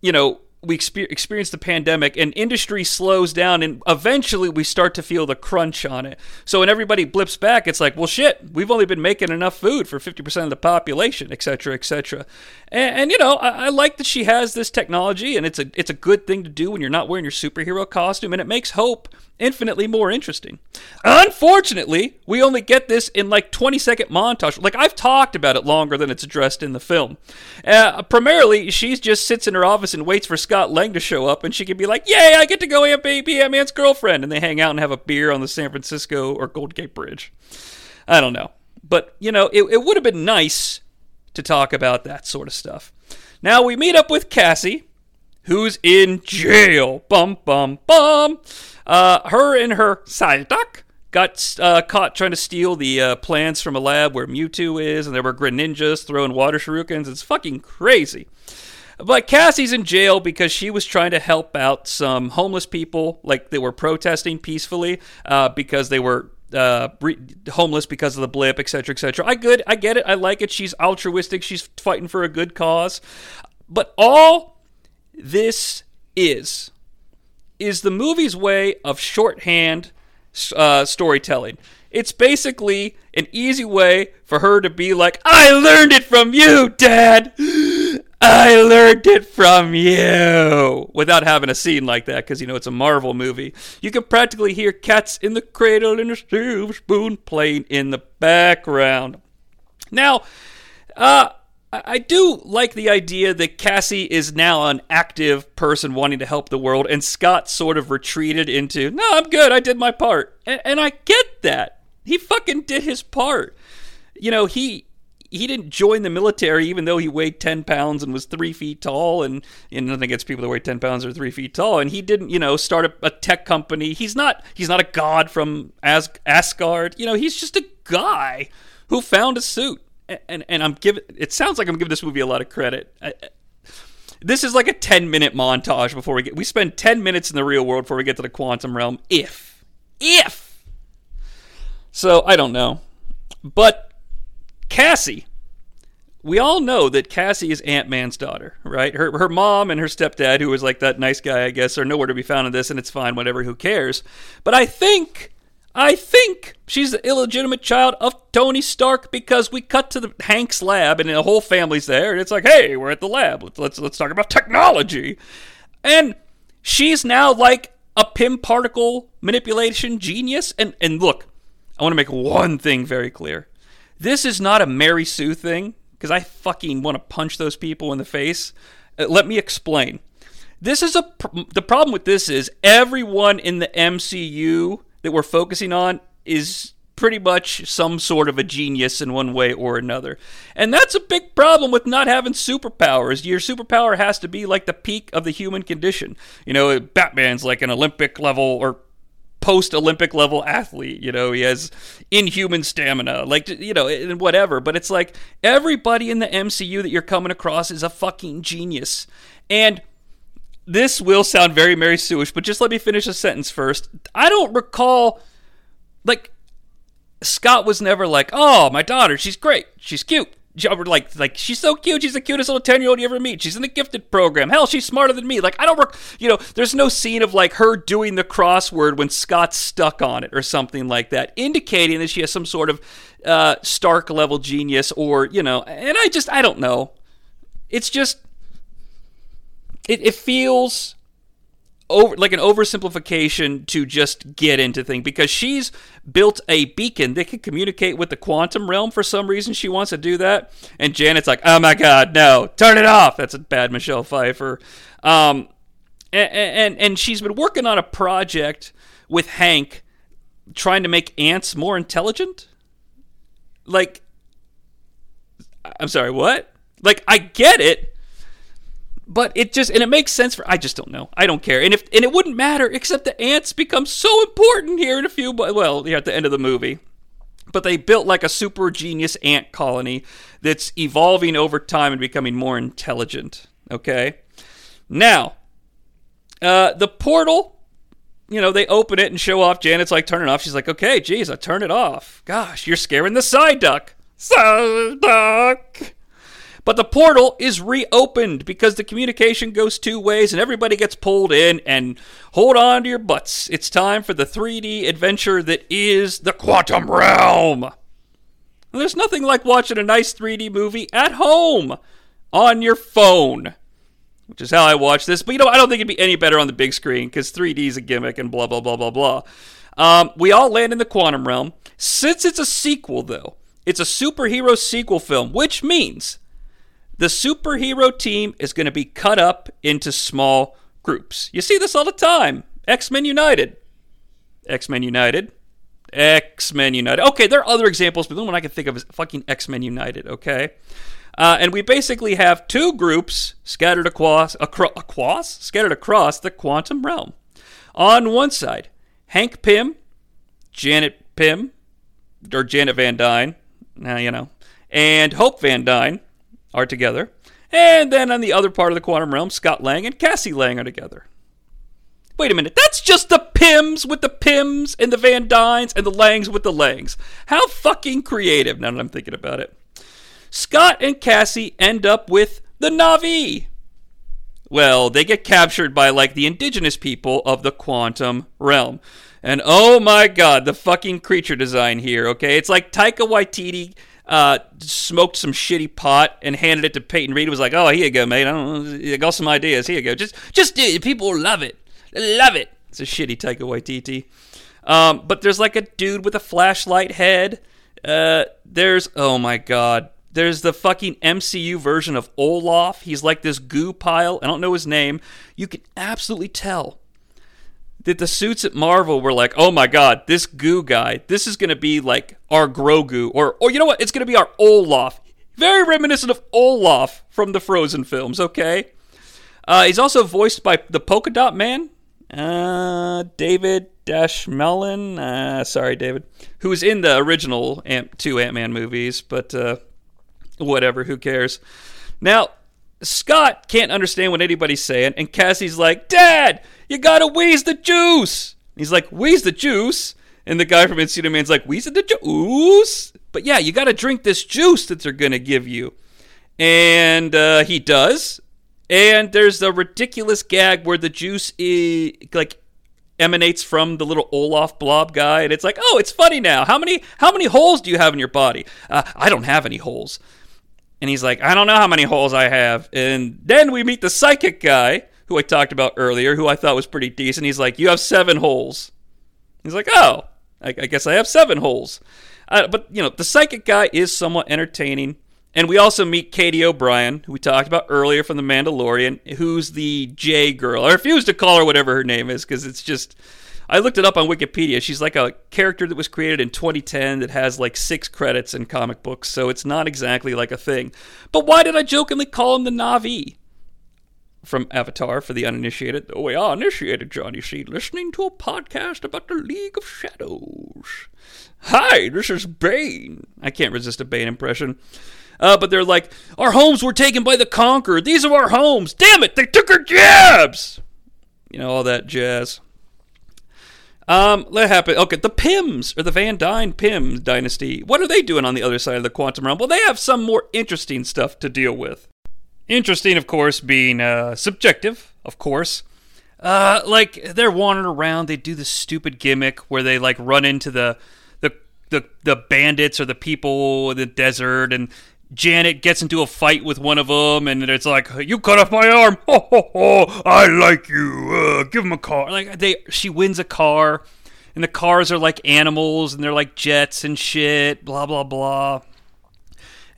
you know we experience the pandemic and industry slows down and eventually we start to feel the crunch on it. So when everybody blips back, it's like, well, shit, we've only been making enough food for 50% of the population, et cetera, et cetera. And, and you know, I, I, like that she has this technology and it's a, it's a good thing to do when you're not wearing your superhero costume and it makes hope infinitely more interesting. Unfortunately, we only get this in like 20 second montage. Like I've talked about it longer than it's addressed in the film. Uh, primarily, she just sits in her office and waits for Scott Lang to show up, and she can be like, "Yay, I get to go Aunt Baby, Aunt Man's girlfriend," and they hang out and have a beer on the San Francisco or Gold Gate Bridge. I don't know, but you know, it, it would have been nice to talk about that sort of stuff. Now we meet up with Cassie, who's in jail. Bum bum bum. Uh, her and her Psyduck got uh, caught trying to steal the uh, plants from a lab where Mewtwo is, and there were Greninjas throwing water shurikens. It's fucking crazy. But Cassie's in jail because she was trying to help out some homeless people, like they were protesting peacefully uh, because they were uh, re- homeless because of the blip, etc., etc. I good, I get it, I like it. She's altruistic. She's fighting for a good cause. But all this is is the movie's way of shorthand uh, storytelling. It's basically an easy way for her to be like, I learned it from you, Dad! I learned it from you! Without having a scene like that, because, you know, it's a Marvel movie. You can practically hear cats in the cradle and a silver spoon playing in the background. Now, uh, I do like the idea that Cassie is now an active person wanting to help the world, and Scott sort of retreated into, no, I'm good, I did my part. And, and I get that. He fucking did his part. You know, he he didn't join the military even though he weighed 10 pounds and was three feet tall and, and nothing against people that weigh 10 pounds or three feet tall and he didn't you know start a, a tech company he's not he's not a god from As- asgard you know he's just a guy who found a suit and and I'm giving it sounds like I'm giving this movie a lot of credit. I, this is like a 10 minute montage before we get we spend 10 minutes in the real world before we get to the quantum realm if if so I don't know. But Cassie we all know that Cassie is Ant Man's daughter, right? Her her mom and her stepdad, who was like that nice guy, I guess, are nowhere to be found in this, and it's fine, whatever, who cares? But I think I think she's the illegitimate child of Tony Stark because we cut to the Hank's lab and the whole family's there, and it's like, hey, we're at the lab. Let's let's, let's talk about technology, and she's now like a Pym particle manipulation genius. And and look, I want to make one thing very clear: this is not a Mary Sue thing because I fucking want to punch those people in the face. Uh, let me explain. This is a pr- the problem with this is everyone in the MCU that we're focusing on is pretty much some sort of a genius in one way or another. And that's a big problem with not having superpowers. Your superpower has to be like the peak of the human condition. You know, Batman's like an Olympic level or post Olympic level athlete. You know, he has inhuman stamina, like, you know, and whatever. But it's like everybody in the MCU that you're coming across is a fucking genius. And this will sound very Mary Sueish, but just let me finish a sentence first. I don't recall, like, Scott was never like, "Oh, my daughter, she's great, she's cute." Like, like she's so cute. She's the cutest little ten year old you ever meet. She's in the gifted program. Hell, she's smarter than me. Like, I don't, work. you know, there's no scene of like her doing the crossword when Scott's stuck on it or something like that, indicating that she has some sort of uh, Stark level genius, or you know, and I just I don't know. It's just it, it feels over like an oversimplification to just get into things because she's built a beacon that can communicate with the quantum realm for some reason. She wants to do that. And janet's like oh my god no turn it off. That's a bad michelle pfeiffer. Um, and, and and she's been working on a project with hank trying to make ants more intelligent. Like i'm sorry what? Like i get it but it just and it makes sense for I just don't know. I don't care. And if and it wouldn't matter except the ants become so important here in a few well, here at the end of the movie. But they built like a super genius ant colony that's evolving over time and becoming more intelligent. Okay? Now, uh, the portal you know, they open it and show off. Janet's like, turn it off. She's like, okay, geez, I turn it off. Gosh, you're scaring the Psyduck. Side duck. But the portal is reopened because the communication goes two ways and everybody gets pulled in and hold on to your butts. It's time for the 3D adventure that is the quantum realm. There's nothing like watching a nice 3D movie at home on your phone, which is how I watch this. But you know, I don't think it'd be any better on the big screen because 3D is a gimmick and blah, blah, blah, blah, blah. Um, we all land in the quantum realm. Since it's a sequel, though, it's a superhero sequel film, which means the superhero team is going to be cut up into small groups. You see this all the time. X Men United. X Men United. X Men United. Okay, there are other examples, but the one I can think of is fucking X Men United, okay? Uh, and we basically have two groups scattered across, acro- across, scattered across the quantum realm. On one side, Hank Pym, Janet Pym, or Janet Van Dyne, uh, you know, and Hope Van Dyne, are together. And then on the other part of the quantum realm, Scott Lang and Cassie Lang are together. Wait a minute, that's just the Pyms with the Pyms and the Van Dynes and the Langs with the Langs. How fucking creative, now that I'm thinking about it. Scott and Cassie end up with the Na'vi. Well, they get captured by like the indigenous people of the quantum realm. And oh my god, the fucking creature design here, okay? It's like Taika Waititi uh, smoked some shitty pot and handed it to Peyton Reed. Was like, "Oh, here you go, mate. I, don't I got some ideas. Here you go. Just, just do it. People love it. love it." It's a shitty Taika Waititi. Um, but there's like a dude with a flashlight head. Uh, there's oh my god. There's the fucking MCU version of Olaf. He's like this goo pile. I don't know his name. You can absolutely tell that the suits at Marvel were like, oh my god, this goo guy, this is going to be like our Grogu, or or you know what, it's going to be our Olaf. Very reminiscent of Olaf from the Frozen films. Okay, uh, he's also voiced by the Polka Dot Man, uh, David Dastmalchian. Uh, sorry, David, who was in the original Ant- two Ant Man movies, but uh, whatever, who cares? Now, Scott can't understand what anybody's saying, and Cassie's like, Dad, you gotta wheeze the juice. He's like, wheeze the juice. And the guy from Encino Man's like, wheeze the juice. But yeah, you gotta drink this juice that they're gonna give you. And uh, he does. And there's a ridiculous gag where the juice is like emanates from the little Olaf blob guy, and it's like, oh, it's funny now. How many how many holes do you have in your body? Uh, I don't have any holes. And he's like, I don't know how many holes I have. And then we meet the psychic guy, who I talked about earlier, who I thought was pretty decent. He's like, "You have seven holes." He's like, "Oh, I, I guess I have seven holes." Uh, but you know, the psychic guy is somewhat entertaining. And we also meet Katy O'Brien, who we talked about earlier from The Mandalorian, who's the J girl. I refuse to call her whatever her name is because it's just. I looked it up on Wikipedia. She's like a character that was created in 2010 that has like six credits in comic books, so it's not exactly like a thing. But why did I jokingly call him the Na'vi? from Avatar for the uninitiated. Oh, we are initiated, John, you see, listening to a podcast about the League of Shadows. Hi, this is Bane. I can't resist a Bane impression. Uh, but they're like, our homes were taken by the Conqueror. These are our homes. Damn it, they took our jabs. You know, all that jazz. Um, let happen. Okay, the Pyms or the Van Dyne Pym dynasty. What are they doing on the other side of the quantum realm? Well, they have some more interesting stuff to deal with. Interesting, of course, being uh, subjective, of course. Uh, like they're wandering around, they do this stupid gimmick where they like run into the the the the bandits or the people in the desert, and Janet gets into a fight with one of them, and it's like, "You cut off my arm! Ho ho ho! I like you! Uh, give him a car!" Like they, she wins a car, and the cars are like animals, and they're like jets and shit. Blah blah blah.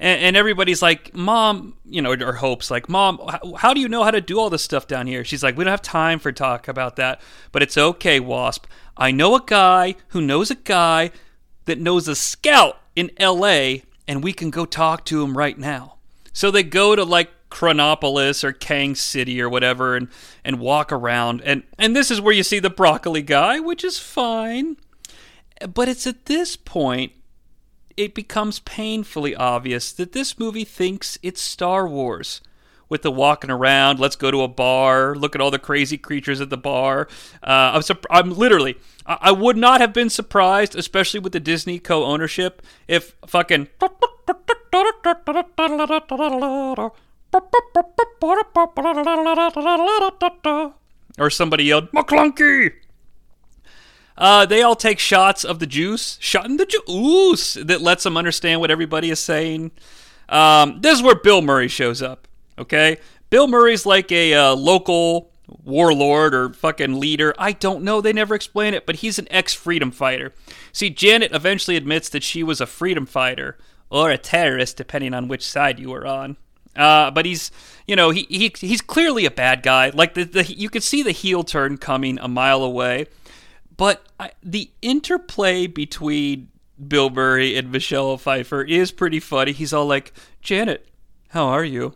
And, and everybody's like, "Mom," you know, or hopes like, "Mom, how, how do you know how to do all this stuff down here?" She's like, "We don't have time for talk about that, but it's okay, Wasp. I know a guy who knows a guy that knows a scout in L.A." and we can go talk to him right now. So they go to like Chronopolis or Kang City or whatever and, and walk around. And, and this is where you see the broccoli guy, which is fine. But it's at this point it becomes painfully obvious that this movie thinks it's Star Wars. With the walking around, let's go to a bar, look at all the crazy creatures at the bar. Uh, I'm, I'm literally, I would not have been surprised, especially with the Disney co ownership, if fucking. Or somebody yelled, McClunky! Uh, they all take shots of the juice, shot in the juice, that lets them understand what everybody is saying. Um, this is where Bill Murray shows up, okay? Bill Murray's like a uh, local warlord or fucking leader. I don't know. They never explain it, but he's an ex freedom fighter. See, Janet eventually admits that she was a freedom fighter or a terrorist, depending on which side you were on. Uh, but he's, you know, he, he he's clearly a bad guy. Like the, the you could see the heel turn coming a mile away. But I, the interplay between Bill Murray and Michelle Pfeiffer is pretty funny. He's all like, "Janet, how are you?"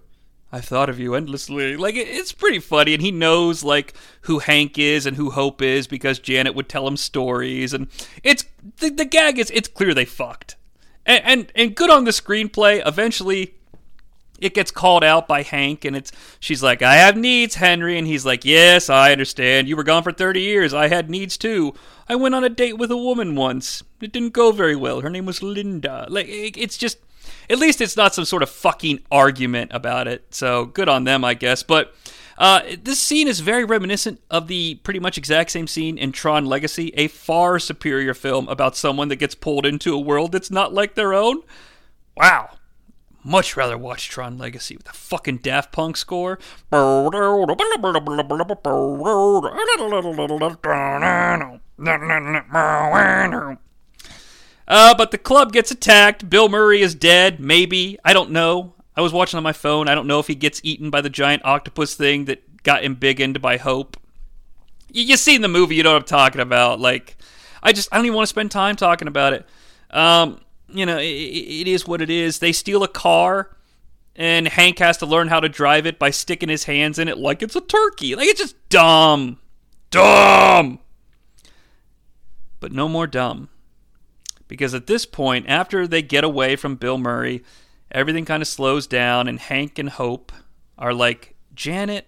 I've thought of you endlessly. Like it's pretty funny, and he knows like who Hank is and who Hope is because Janet would tell him stories, and it's the, the gag is it's clear they fucked, and, and and good on the screenplay. Eventually, it gets called out by Hank, and it's she's like, "I have needs, Henry," and he's like, "Yes, I understand. You were gone for thirty years. I had needs too. I went on a date with a woman once. It didn't go very well. Her name was Linda. Like it's just." At least it's not some sort of fucking argument about it. So good on them, I guess. But uh, this scene is very reminiscent of the pretty much exact same scene in Tron Legacy, a far superior film about someone that gets pulled into a world that's not like their own. Wow. Much rather watch Tron Legacy with a fucking Daft Punk score. Uh, but the club gets attacked. Bill Murray is dead. Maybe. I don't know. I was watching on my phone. I don't know if he gets eaten by the giant octopus thing that got him big by Hope. You, you seen the movie. You know what I'm talking about. Like, I just, I don't even want to spend time talking about it. Um, you know, it, it is what it is. They steal a car, and Hank has to learn how to drive it by sticking his hands in it like it's a turkey. Like, it's just dumb. Dumb! But no more dumb because at this point, after they get away from Bill Murray, everything kind of slows down, and Hank and Hope are like, Janet,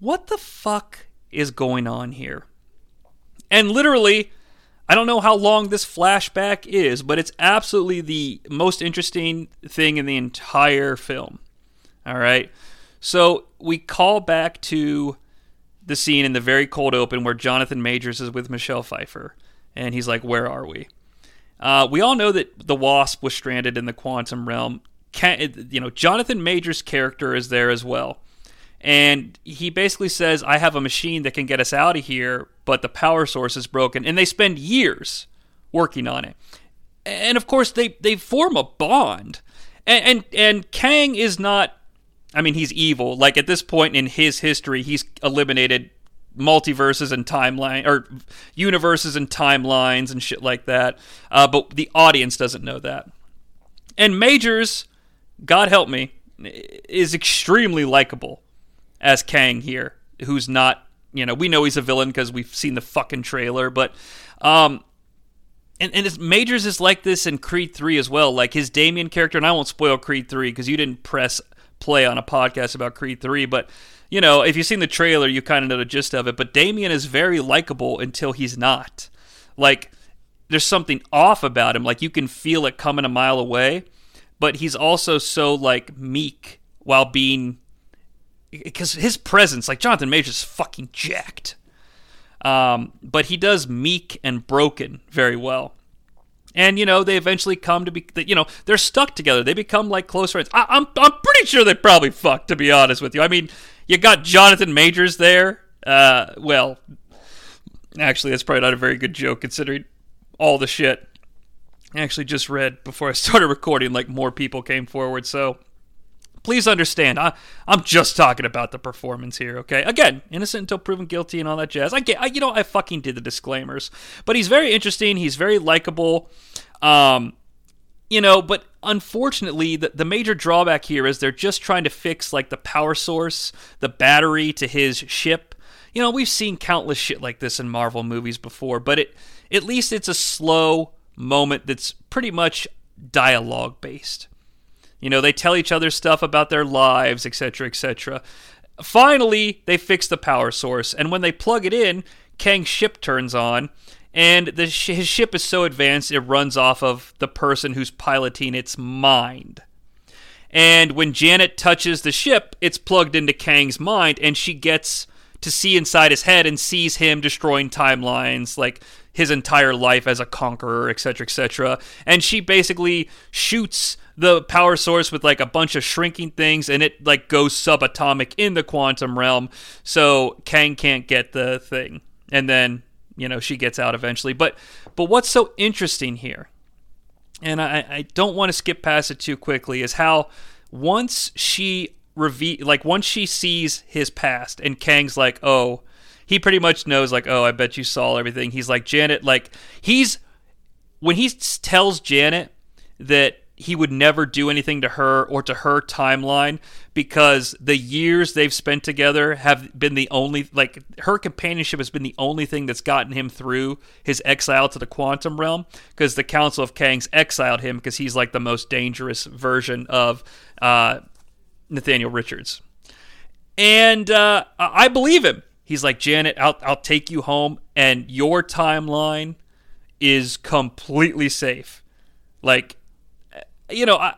what the fuck is going on here? And literally, I don't know how long this flashback is, but it's absolutely the most interesting thing in the entire film. All right. So we call back to the scene in the very cold open where Jonathan Majors is with Michelle Pfeiffer. And he's like, Where are we? Uh, we all know that the Wasp was stranded in the quantum realm. Can, you know, Jonathan Major's character is there as well. And he basically says, I have a machine that can get us out of here, but the power source is broken. And they spend years working on it. And of course, they, they form a bond. And, and, and Kang is not, I mean, he's evil. Like at this point in his history, he's eliminated multiverses and timeline or universes and timelines and shit like that. Uh, but the audience doesn't know that. And Majors, God help me, is extremely likable as Kang here, who's not, you know, we know he's a villain because we've seen the fucking trailer, but um and, and Majors is like this in Creed 3 as well. Like his Damien character, and I won't spoil Creed 3 because you didn't press play on a podcast about Creed 3, but you know, if you've seen the trailer, you kind of know the gist of it. But Damien is very likable until he's not. Like, there's something off about him. Like, you can feel it coming a mile away. But he's also so, like, meek while being. Because his presence, like, Jonathan Majors fucking jacked. Um, but he does meek and broken very well. And you know they eventually come to be, you know, they're stuck together. They become like close friends. I, I'm I'm pretty sure they probably fucked. To be honest with you, I mean, you got Jonathan Majors there. Uh, well, actually, that's probably not a very good joke considering all the shit I actually just read before I started recording. Like more people came forward, so please understand. I, I'm just talking about the performance here, okay? Again, innocent until proven guilty and all that jazz. I get, I, you know, I fucking did the disclaimers, but he's very interesting. He's very likable. Um, you know, but unfortunately, the, the major drawback here is they're just trying to fix like the power source, the battery to his ship. You know, we've seen countless shit like this in Marvel movies before, but it at least it's a slow moment that's pretty much dialogue based. You know, they tell each other stuff about their lives, etc., etc. Finally, they fix the power source, and when they plug it in, Kang's ship turns on, and the, his ship is so advanced it runs off of the person who's piloting its mind. And when Janet touches the ship, it's plugged into Kang's mind, and she gets to see inside his head and sees him destroying timelines, like his entire life as a conqueror, etc., etc. And she basically shoots the power source with like a bunch of shrinking things and it like goes subatomic in the quantum realm so Kang can't get the thing and then you know she gets out eventually. But but what's so interesting here and I, I don't want to skip past it too quickly is how once she like once she sees his past and Kang's like oh he pretty much knows like oh I bet you saw everything. He's like Janet like he's when he tells Janet that he would never do anything to her or to her timeline because the years they've spent together have been the only like her companionship has been the only thing that's gotten him through his exile to the quantum realm because the council of kangs exiled him because he's like the most dangerous version of uh, nathaniel richards. And uh, i believe him. He's like janet I'll, I'll take you home and your timeline is completely safe. Like you know, I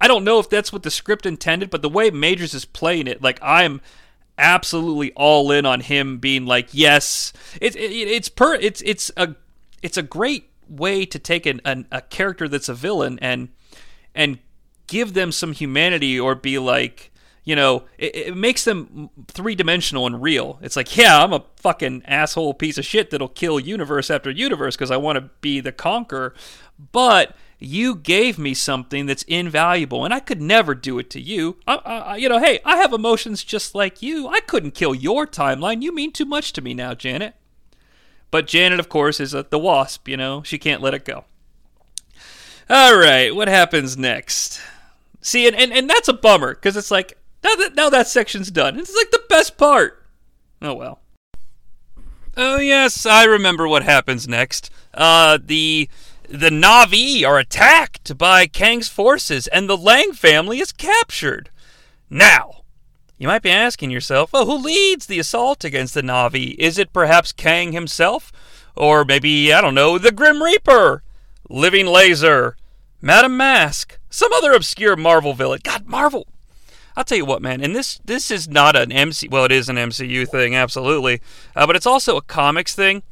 I don't know if that's what the script intended, but the way Majors is playing it, like I'm absolutely all in on him being like, yes, it's it, it's per it's it's a it's a great way to take an, an, a character that's a villain and and give them some humanity or be like you know, it, it, makes them three dimensional and real. It's like, yeah, I'm a fucking asshole piece of shit that'll kill universe after universe because I want to be the conqueror. But you gave me something that's invaluable and i could never do it to you. I, I, you know hey i have emotions just like you. I couldn't kill your timeline. You mean too much to me now janet. But janet of course is a, the wasp you know. She can't let it go. All right what happens next? See and, and, and that's a bummer because it's like now that now that section's done it's like the best part. Oh well. Oh yes i remember what happens next. Uh the the Na'vi are attacked by Kang's forces and the Lang family is captured. Now, you might be asking yourself, well, who leads the assault against the Na'vi? Is it perhaps Kang himself? Or maybe, I don't know, the Grim Reaper? Living Laser? Madame Masque? Some other obscure Marvel villain? God, Marvel! I'll tell you what, man, and this this is not an MC. Well, it is an MCU thing, absolutely, uh, but it's also a comics thing.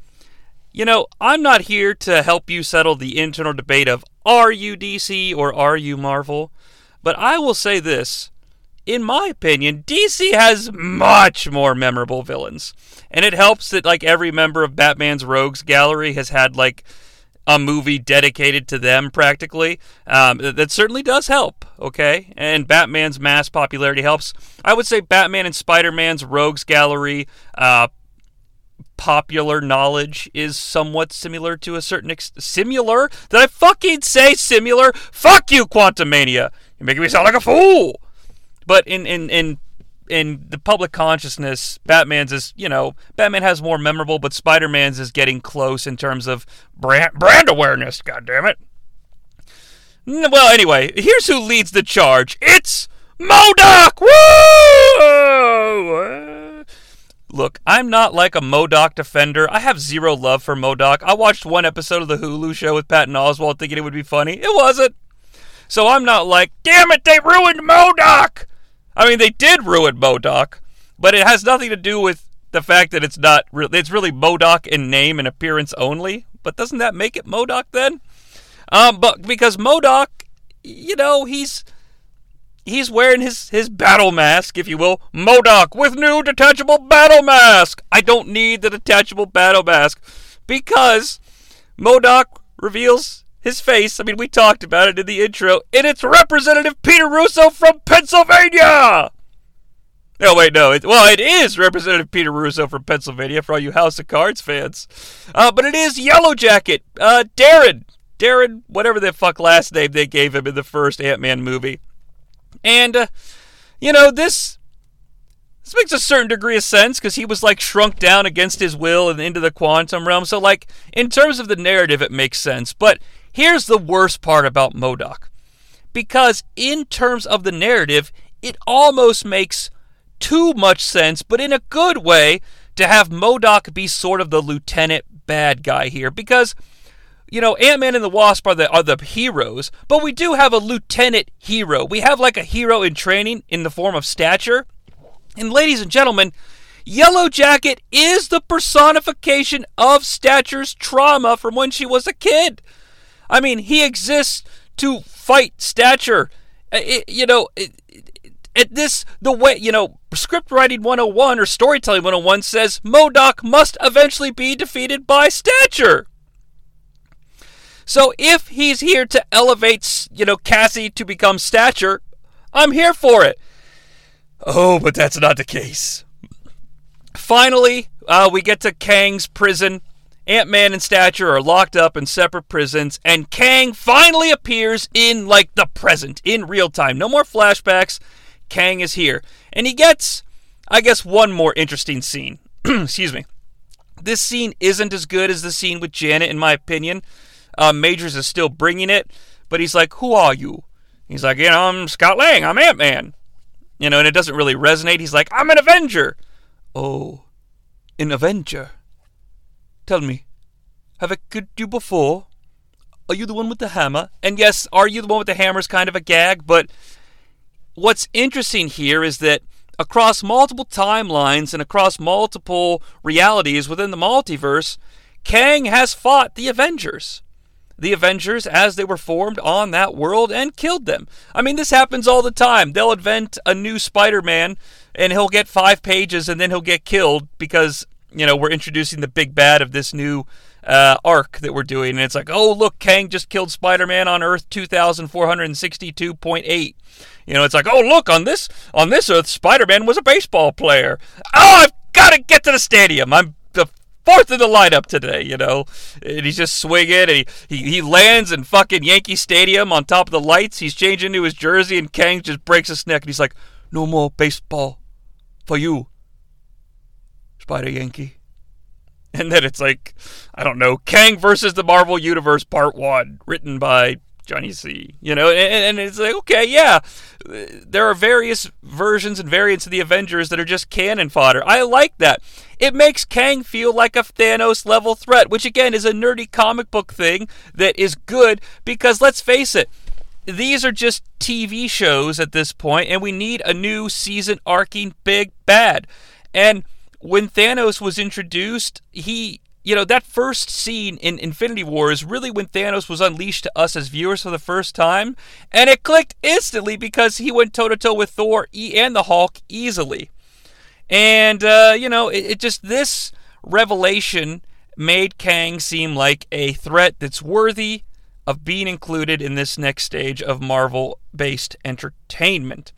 You know, I'm not here to help you settle the internal debate of are you DC or are you Marvel, but I will say this. In my opinion, DC has much more memorable villains. And it helps that like every member of Batman's Rogues Gallery has had like a movie dedicated to them practically. Um, that certainly does help, okay? And Batman's mass popularity helps. I would say Batman and Spider Man's Rogues Gallery uh, popular knowledge is somewhat similar to a certain. Similar? Did I fucking say similar? Fuck you, Quantumania! You're making me sound like a fool! But in, in, in, in the public consciousness, Batman's is, you know, Batman has more memorable, but Spider Man's is getting close in terms of brand, brand awareness, God damn it! Well, anyway, here's who leads the charge. It's MODOK! Woo! Look, I'm not like a MODOK defender. I have zero love for MODOK. I watched one episode of the Hulu show with Patton Oswalt thinking it would be funny. It wasn't. So I'm not like, damn it, they ruined MODOK! I mean, they did ruin MODOK, but it has nothing to do with the fact that it's not. Re- it's really MODOK in name and appearance only. but doesn't that make it MODOK then? Um, but because MODOK, you know, he's he's wearing his his battle mask, if you will, MODOK with new detachable battle mask. I don't need the detachable battle mask because MODOK reveals his face. I mean, we talked about it in the intro, and it's Representative Peter Russo from Pennsylvania. No, wait, no. It, well, it is Representative Peter Russo from Pennsylvania for all you House of Cards fans. Uh, but it is Yellow Jacket, uh, Darren. Darren, whatever the fuck last name they gave him in the first Ant Man movie. And, uh, you know, this. This makes a certain degree of sense because he was like shrunk down against his will and into the quantum realm. So, like, in terms of the narrative, it makes sense. But here's the worst part about MODOK. Because, in terms of the narrative, it almost makes too much sense, but in a good way, to have MODOK be sort of the lieutenant bad guy here. Because, you know, Ant Man and the Wasp are the, are the heroes, but we do have a lieutenant hero. We have like a hero in training in the form of stature. And, ladies and gentlemen, Yellow Jacket is the personification of Stature's trauma from when she was a kid. I mean, he exists to fight Stature. Uh, it, you know, at this the way you know script writing 101 or storytelling 101 says MODOK must eventually be defeated by stature so if he's here to elevate you know cassie to become stature i'm here for it oh but that's not the case finally uh, we get to kang's prison ant-man and stature are locked up in separate prisons and kang finally appears in like the present in real time no more flashbacks Kang is here. And he gets, I guess, one more interesting scene. Excuse me. This scene isn't as good as the scene with Janet, in my opinion. Uh, Majors is still bringing it, but he's like, Who are you? He's like, You know, I'm Scott Lang. I'm Ant Man. You know, and it doesn't really resonate. He's like, I'm an Avenger. Oh, an Avenger? Tell me, have I killed you before? Are you the one with the hammer? And yes, are you the one with the hammer is kind of a gag, but what's interesting here is that across multiple timelines and across multiple realities within the multiverse, Kang has fought the Avengers. The Avengers as they were formed on that world and killed them. I mean, this happens all the time. They'll invent a new Spider Man and he'll get five pages and then he'll get killed because, you know, we're introducing the big bad of this new uh, arc that we're doing. And it's like, oh, look, Kang just killed Spider Man on Earth 2462.8. You know, it's like, oh look, on this on this Earth, Spider-Man was a baseball player. Oh, I've got to get to the stadium. I'm fourth in the lineup today. You know, and he's just swinging. And he, he he lands in fucking Yankee Stadium on top of the lights. He's changing to his jersey, and Kang just breaks his neck, and he's like, "No more baseball for you, Spider Yankee." And then it's like, I don't know, Kang versus the Marvel Universe Part 1, written by Jonnie Sea. You know, and, and, it's like, okay, yeah, there are various versions and variants of the Avengers that are just cannon fodder. I like that. It makes Kang feel like a Thanos level threat, which again is a nerdy comic book thing that is good because let's face it, these are just TV shows at this point, and we need a new season arcing big bad. And when Thanos was introduced, he you know, that first scene in Infinity War is really when Thanos was unleashed to us as viewers for the first time, and it clicked instantly because he went toe to toe with Thor and the Hulk easily. And, uh, you know, it, it just, this revelation made Kang seem like a threat that's worthy of being included in this next stage of Marvel based entertainment.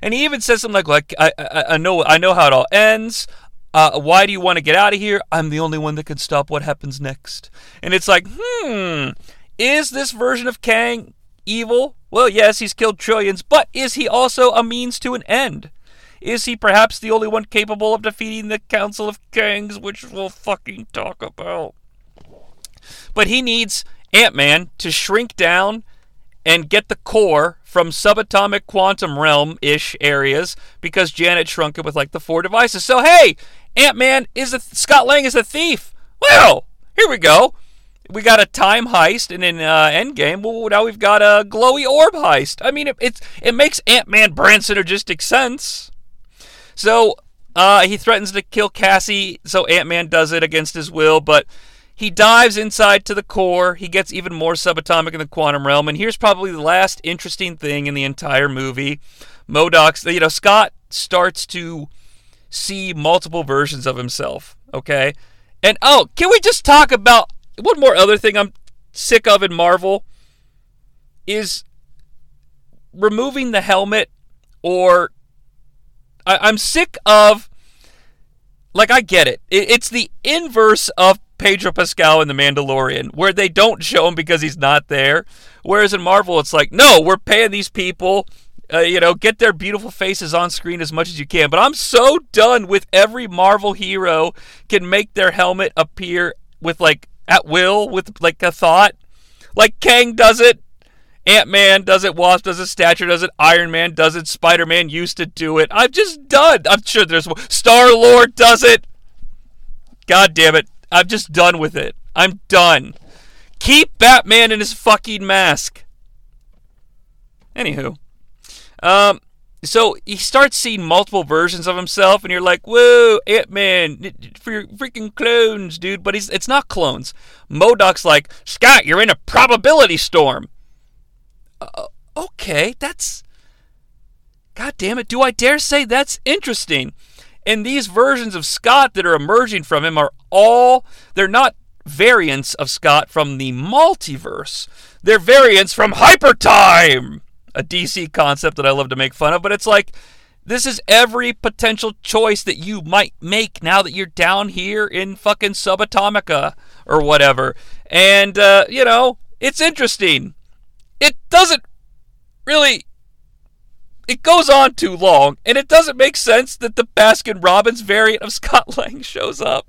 And he even says something like, like I, I, I, know I know how it all ends. Uh, why do you want to get out of here? I'm the only one that can stop what happens next. And it's like, hmm, is this version of Kang evil? Well, yes, he's killed trillions, but is he also a means to an end? Is he perhaps the only one capable of defeating the Council of Kangs, which we'll fucking talk about? But he needs Ant Man to shrink down and get the core from subatomic quantum realm ish areas because Janet shrunk it with like the four devices. So, hey, Ant Man is a Scott Lang is a thief. Well, here we go. We got a time heist, and in uh, Endgame, well, now we've got a glowy orb heist. I mean, it, it's it makes Ant Man brand synergistic sense. So uh, he threatens to kill Cassie, so Ant Man does it against his will, but he dives inside to the core. He gets even more subatomic in the quantum realm. And here's probably the last interesting thing in the entire movie. MODOK's, you know, Scott starts to see multiple versions of himself. Okay. And oh, can we just talk about one more other thing I'm sick of in Marvel? Is removing the helmet or I, am sick of like I get it. it. It's the inverse of Pedro Pascal in The Mandalorian, where they don't show him because he's not there. Whereas in Marvel, it's like, no, we're paying these people, uh, you know, get their beautiful faces on screen as much as you can. But I'm so done with every Marvel hero can make their helmet appear with like at will, with like a thought. Like Kang does it, Ant Man does it, Wasp does it, Stature does it, Iron Man does it, Spider Man used to do it. I'm just done. I'm sure there's Star Lord does it. God damn it. I'm just done with it. I'm done. Keep Batman in his fucking mask. Anywho. Um, so he starts seeing multiple versions of himself, and you're like, "Whoa, Ant Man, for your freaking clones, dude!" But he's it's not clones. MODOK's like, "Scott, you're in a probability storm." Uh, okay, that's. God damn it, do I dare say that's interesting? And these versions of Scott that are emerging from him are all. They're not variants of Scott from the multiverse, they're variants from Hypertime! A DC concept that I love to make fun of, but it's like. This is every potential choice that you might make now that you're down here in fucking Subatomica or whatever. And, uh, you know, it's interesting it doesn't really it goes on too long, and it doesn't make sense that the Baskin Robbins variant of Scott Lang shows up.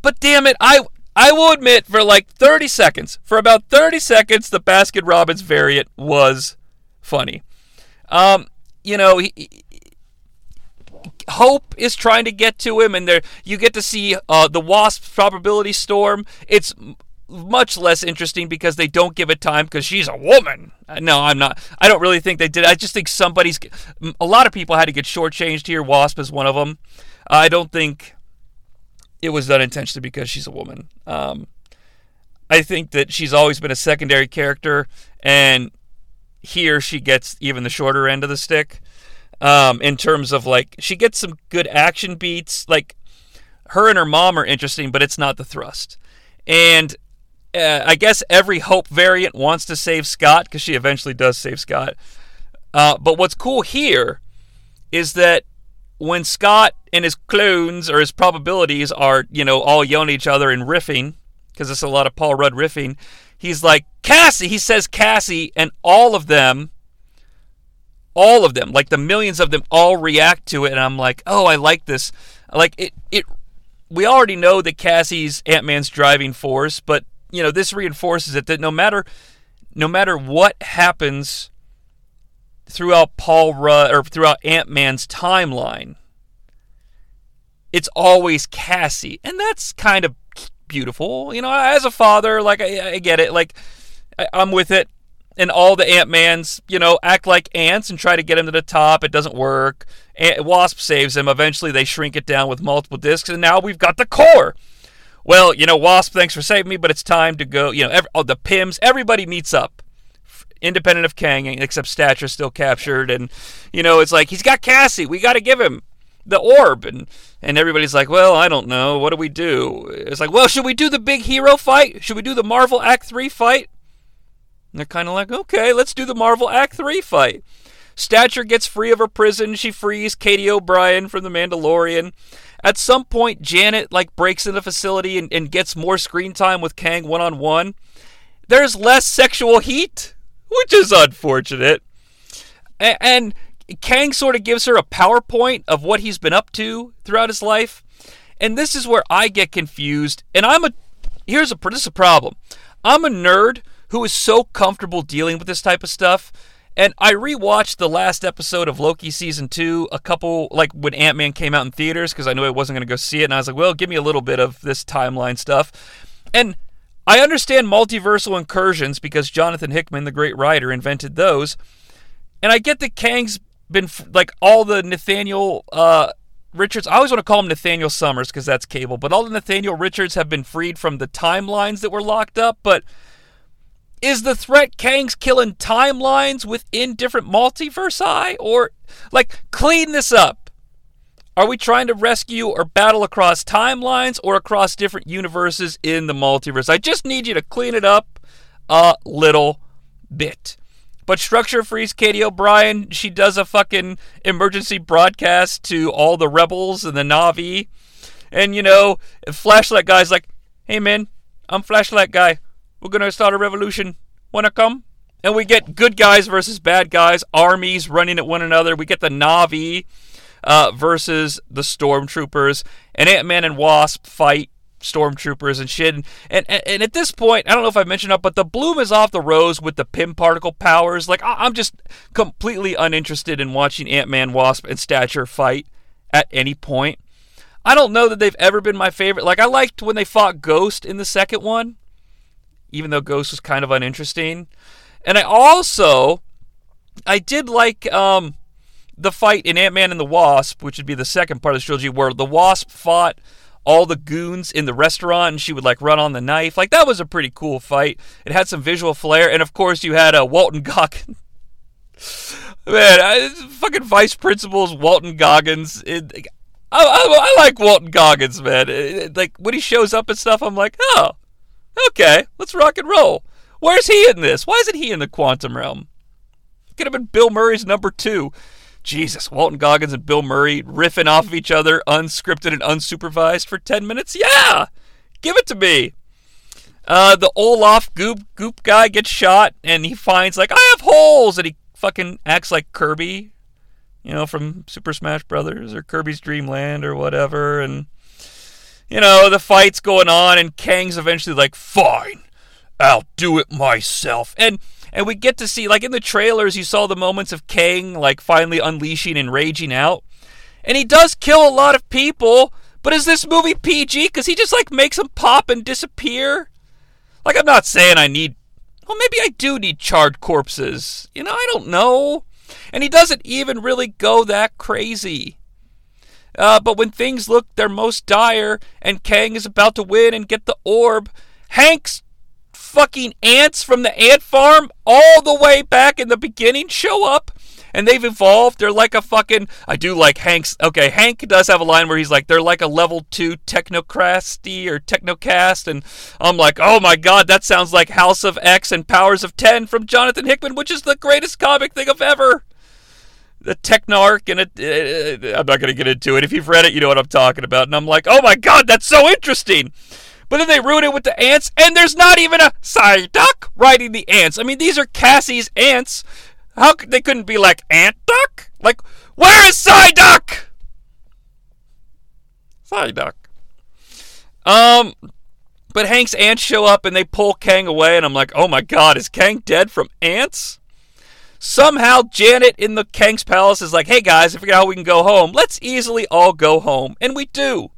But damn it, I I will admit for like 30 seconds, for about 30 seconds, the Baskin Robbins variant was funny. Um, you know, he, he, Hope is trying to get to him, and there you get to see uh, the Wasp probability storm. It's much less interesting because they don't give it time because she's a woman. Uh, no, I'm not. I don't really think they did. I just think somebody's. A lot of people had to get shortchanged here. Wasp is one of them. I don't think it was done intentionally because she's a woman. Um, I think that she's always been a secondary character, and here she gets even the shorter end of the stick. Um, in terms of like, she gets some good action beats. Like, her and her mom are interesting, but it's not the thrust. And uh, I guess every Hope variant wants to save Scott because she eventually does save Scott. Uh, but what's cool here is that when Scott and his clones or his probabilities are, you know, all yelling at each other and riffing, because it's a lot of Paul Rudd riffing, he's like, Cassie, he says Cassie, and all of them, all of them, like the millions of them, all react to it. And I'm like, oh, I like this. Like, it, it, we already know that Cassie's Ant Man's driving force, but you know, this reinforces it that no matter no matter what happens throughout Paul Rudd or throughout Ant Man's timeline, it's always Cassie, and that's kind of beautiful. You know, as a father, like I, I get it, like I, I'm with it. And all the Ant Mans, you know, act like ants and try to get him to the top. It doesn't work. Wasp saves him. Eventually, they shrink it down with multiple discs, and now we've got the core well, you know, Wasp, thanks for saving me, but it's time to go. You know, every, oh, the Pyms, everybody meets up, independent of Kang, except Stature still captured, and you know, it's like he's got Cassie. We got to give him the orb, and and everybody's like, well, I don't know, what do we do? It's like, well, should we do the big hero fight? Should we do the Marvel Act Three fight? And they're kind of like, okay, let's do the Marvel Act Three fight. Stature gets free of her prison. She frees Katy O'Brien from The Mandalorian. At some point, Janet like breaks in the facility and, and gets more screen time with Kang one on one. There's less sexual heat, which is unfortunate. And, and Kang sort of gives her a PowerPoint of what he's been up to throughout his life. And this is where I get confused. And I'm a here's a this is a problem. I'm a nerd who is so comfortable dealing with this type of stuff and I rewatched the last episode of Loki season two a couple, like when Ant Man came out in theaters, because I knew I wasn't going to go see it. And I was like, well, give me a little bit of this timeline stuff. And I understand multiversal incursions because Jonathan Hickman, the great writer, invented those. And I get that Kang's been, like, all the Nathaniel uh, Richards, I always want to call him Nathaniel Summers because that's Cable, but all the Nathaniel Richards have been freed from the timelines that were locked up. But is the threat Kang's killing timelines within different multiversi? Or, like, clean this up. Are we trying to rescue or battle across timelines or across different universes in the multiverse? I just need you to clean it up a little bit. But Stature frees Katy O'Brien, she does a fucking emergency broadcast to all the rebels and the Navi. And, you know, Flashlight Guy's like, hey man, I'm Flashlight Guy. We're gonna start a revolution. Wanna come? And we get good guys versus bad guys, armies running at one another. We get the Navi uh, versus the Stormtroopers. And Ant Man and Wasp fight stormtroopers and shit. And, and, and at this point, I don't know if I mentioned it, but the bloom is off the rose with the Pym particle powers. Like, I'm just completely uninterested in watching Ant Man, Wasp, and Stature fight at any point. I don't know that they've ever been my favorite. Like, I liked when they fought Ghost in the second one, even though Ghost was kind of uninteresting. And I also, I did like um, the fight in Ant Man and the Wasp, which would be the second part of the trilogy, where the Wasp fought all the goons in the restaurant and she would like run on the knife. Like that was a pretty cool fight. It had some visual flair, and of course you had a uh, Walton Goggins. Man, I, fucking vice principals Walton Goggins. It, I, I, I, like Walton Goggins, man. It, it, like when he shows up and stuff, I'm like, oh, okay, let's rock and roll. Where's he in this? Why isn't he in the quantum realm? Could have been Bill Murray's number two. Jesus, Walton Goggins and Bill Murray riffing off of each other, unscripted and unsupervised for 10 minutes? Yeah! Give it to me! Uh, the Olaf goop goop guy gets shot, and he finds, like, I have holes! And he fucking acts like Kirby, you know, from Super Smash Brothers or Kirby's Dream Land or whatever. And, you know, the fight's going on, and Kang's eventually like, fine, I'll do it myself. And and we get to see like in the trailers you saw the moments of Kang like finally unleashing and raging out. And he does kill a lot of people, but is this movie PG cuz he just like makes them pop and disappear? Like I'm not saying I need well maybe I do need charred corpses. You know, I don't know. And he doesn't even really go that crazy. Uh, but when things look their most dire and Kang is about to win and get the orb, Hank's fucking ants from the ant farm all the way back in the beginning show up and they've evolved. They're like a fucking. I do like Hank's. Okay, Hank does have a line where he's like, they're like a level two technocrasty or technocast, and I'm like, oh my god, that sounds like House of X and Powers of Ten from Jonathan Hickman, which is the greatest comic thing of ever. The Technarch, and it, uh, I'm not going to get into it. If you've read it, you know what I'm talking about. And I'm like, oh my god, that's so interesting. But then they ruin it with the ants, and there's not even a Psyduck riding the ants. I mean, these are Cassie's ants. How could they couldn't be like Ant Duck? Like, where is Psyduck? Psyduck. Um, but Hank's ants show up and they pull Kang away, and I'm like, oh my god, is Kang dead from ants? Somehow Janet in the Kang's palace is like, hey guys, I figured out how we can go home. Let's easily all go home. And we do.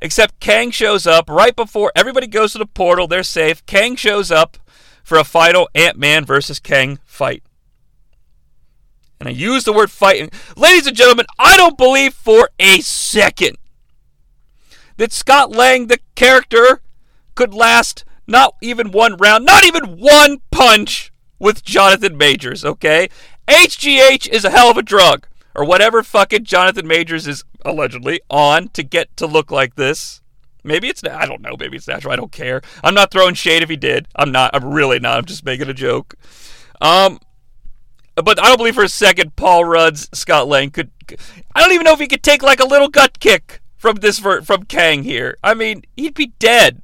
Except Kang shows up right before everybody goes to the portal. They're safe. Kang shows up for a final Ant Man versus Kang fight. And I use the word fight. Ladies and gentlemen, I don't believe for a second that Scott Lang, the character, could last not even one round, not even one punch with Jonathan Majors, okay? HGH is a hell of a drug or whatever fucking Jonathan Majors is allegedly on to get to look like this. Maybe it's I don't know. Maybe it's natural. I don't care. I'm not throwing shade if he did. I'm not. I'm really not. I'm just making a joke. Um, but I don't believe for a second Paul Rudd's Scott Lang could. I don't even know if he could take like a little gut kick from this from Kang here. I mean, he'd be dead.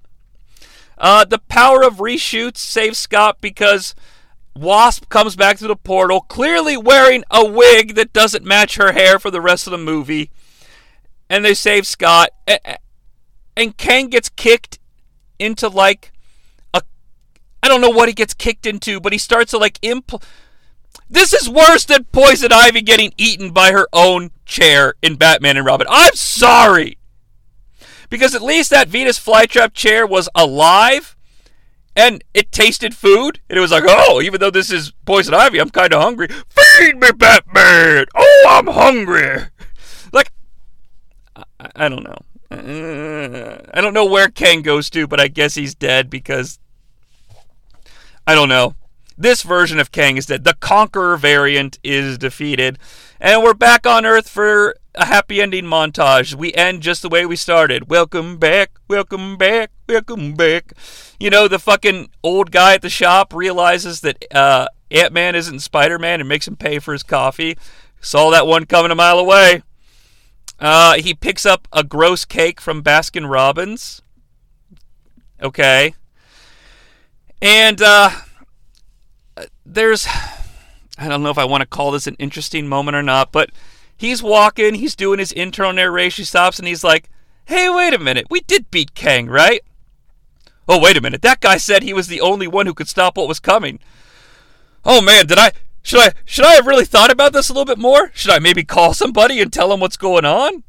Uh, the power of reshoots saves Scott because Wasp comes back to the portal, clearly wearing a wig that doesn't match her hair for the rest of the movie. And they save Scott. And Kang gets kicked into like a. I don't know what he gets kicked into, but he starts to like impl. This is worse than Poison Ivy getting eaten by her own chair in Batman and Robin. I'm sorry! Because at least that Venus flytrap chair was alive and it tasted food, and it was like, oh, even though this is poison ivy, I'm kind of hungry. Feed me, Batman! Oh, I'm hungry! Like, I, I don't know. Uh, I don't know where Kang goes to, but I guess he's dead because I don't know. This version of Kang is dead. The Conqueror variant is defeated, and we're back on Earth for a happy ending montage. We end just the way we started. Welcome back, welcome back, welcome back. You know, the fucking old guy at the shop realizes that uh, Ant Man isn't Spider Man and makes him pay for his coffee. Saw that one coming a mile away. Uh, he picks up a gross cake from Baskin Robbins. Okay. And uh, there's, I don't know if I want to call this an interesting moment or not, but he's walking, he's doing his intro narration. He stops and he's like, hey, wait a minute. We did beat Kang, right? Oh, wait a minute. That guy said he was the only one who could stop what was coming. Oh man, did I should I should I have really thought about this a little bit more? Should I maybe call somebody and tell them what's going on?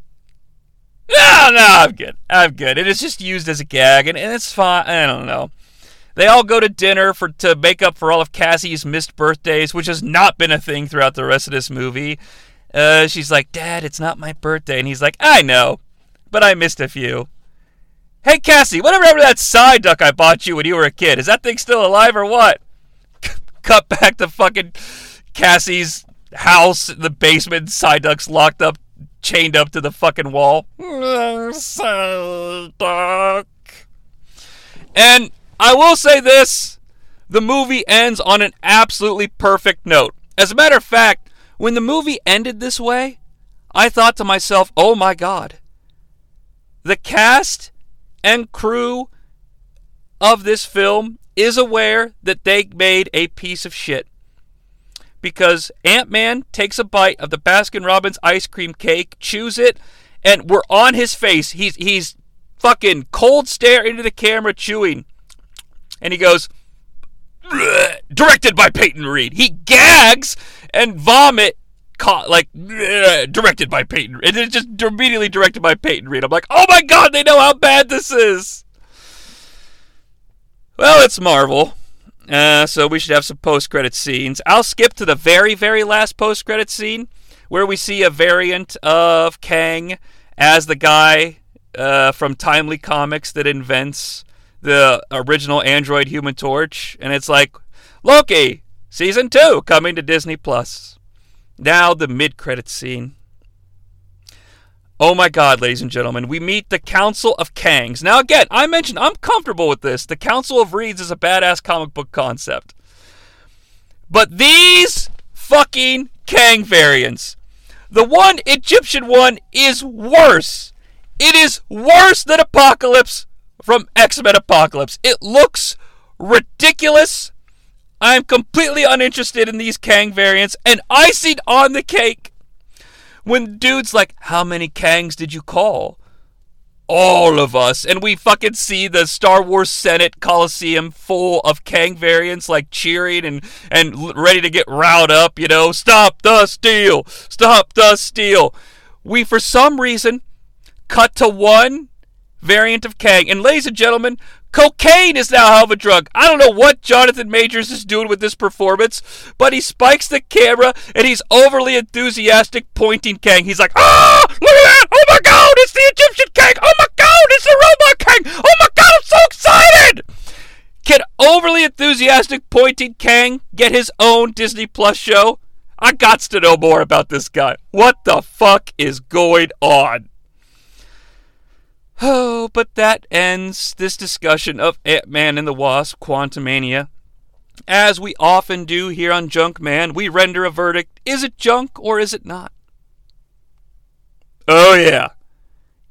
No, no, I'm good. I'm good. It is just used as a gag, and, and it's fine. I don't know. They all go to dinner for to make up for all of Cassie's missed birthdays, which has not been a thing throughout the rest of this movie. Uh, she's like, "Dad, it's not my birthday," and he's like, "I know, but I missed a few." Hey, Cassie, whatever happened to that Psyduck I bought you when you were a kid? Is that thing still alive or what? Cut back to fucking Cassie's house, the basement, Psyducks locked up, chained up to the fucking wall. Psyduck. And I will say this the movie ends on an absolutely perfect note. As a matter of fact, when the movie ended this way, I thought to myself, oh my god. The cast and crew of this film is aware that they made a piece of shit. Because Ant Man takes a bite of the Baskin Robbins ice cream cake, chews it, and we're on his face. He's he's fucking cold stare into the camera chewing. And he goes, directed by Peyton Reed. He gags and vomit caught like directed by Peyton. And it's just immediately directed by Peyton Reed. I'm like, oh my god, they know how bad this is. Well, it's Marvel. Uh, so we should have some post-credit scenes. I'll skip to the very, very last post-credit scene where we see a variant of Kang as the guy uh, from Timely Comics that invents the original Android Human Torch, and it's like Loki season two coming to Disney Plus. Now the mid-credit scene. Oh my god, ladies and gentlemen, we meet the Council of Kangs. Now, again, I mentioned I'm comfortable with this. The Council of Reeds is a badass comic book concept. But these fucking Kang variants. The one Egyptian one is worse. It is worse than Apocalypse from X Men Apocalypse. It looks ridiculous. I'm completely uninterested in these Kang variants, and icing on the cake when dude's like, How many Kangs did you call? All of us. And we fucking see the Star Wars Senate Coliseum full of Kang variants, like cheering and, and ready to get riled up, you know, stop the steal, stop the steal. We, for some reason, cut to one variant of Kang. And ladies and gentlemen, Cocaine is now hell of a drug. I don't know what Jonathan Majors is doing with this performance, but he spikes the camera and he's overly enthusiastic pointing Kang. He's like, ah, look at that! Oh my god, it's the Egyptian Kang! Oh my god, it's the robot Kang! Oh my god, I'm so excited! Can overly enthusiastic pointing Kang get his own Disney Plus show? I got to know more about this guy. What the fuck is going on? Oh, but that ends this discussion of Ant Man and the Wasp Quantumania. As we often do here on Junk Man, we render a verdict is it junk or is it not? Oh, yeah.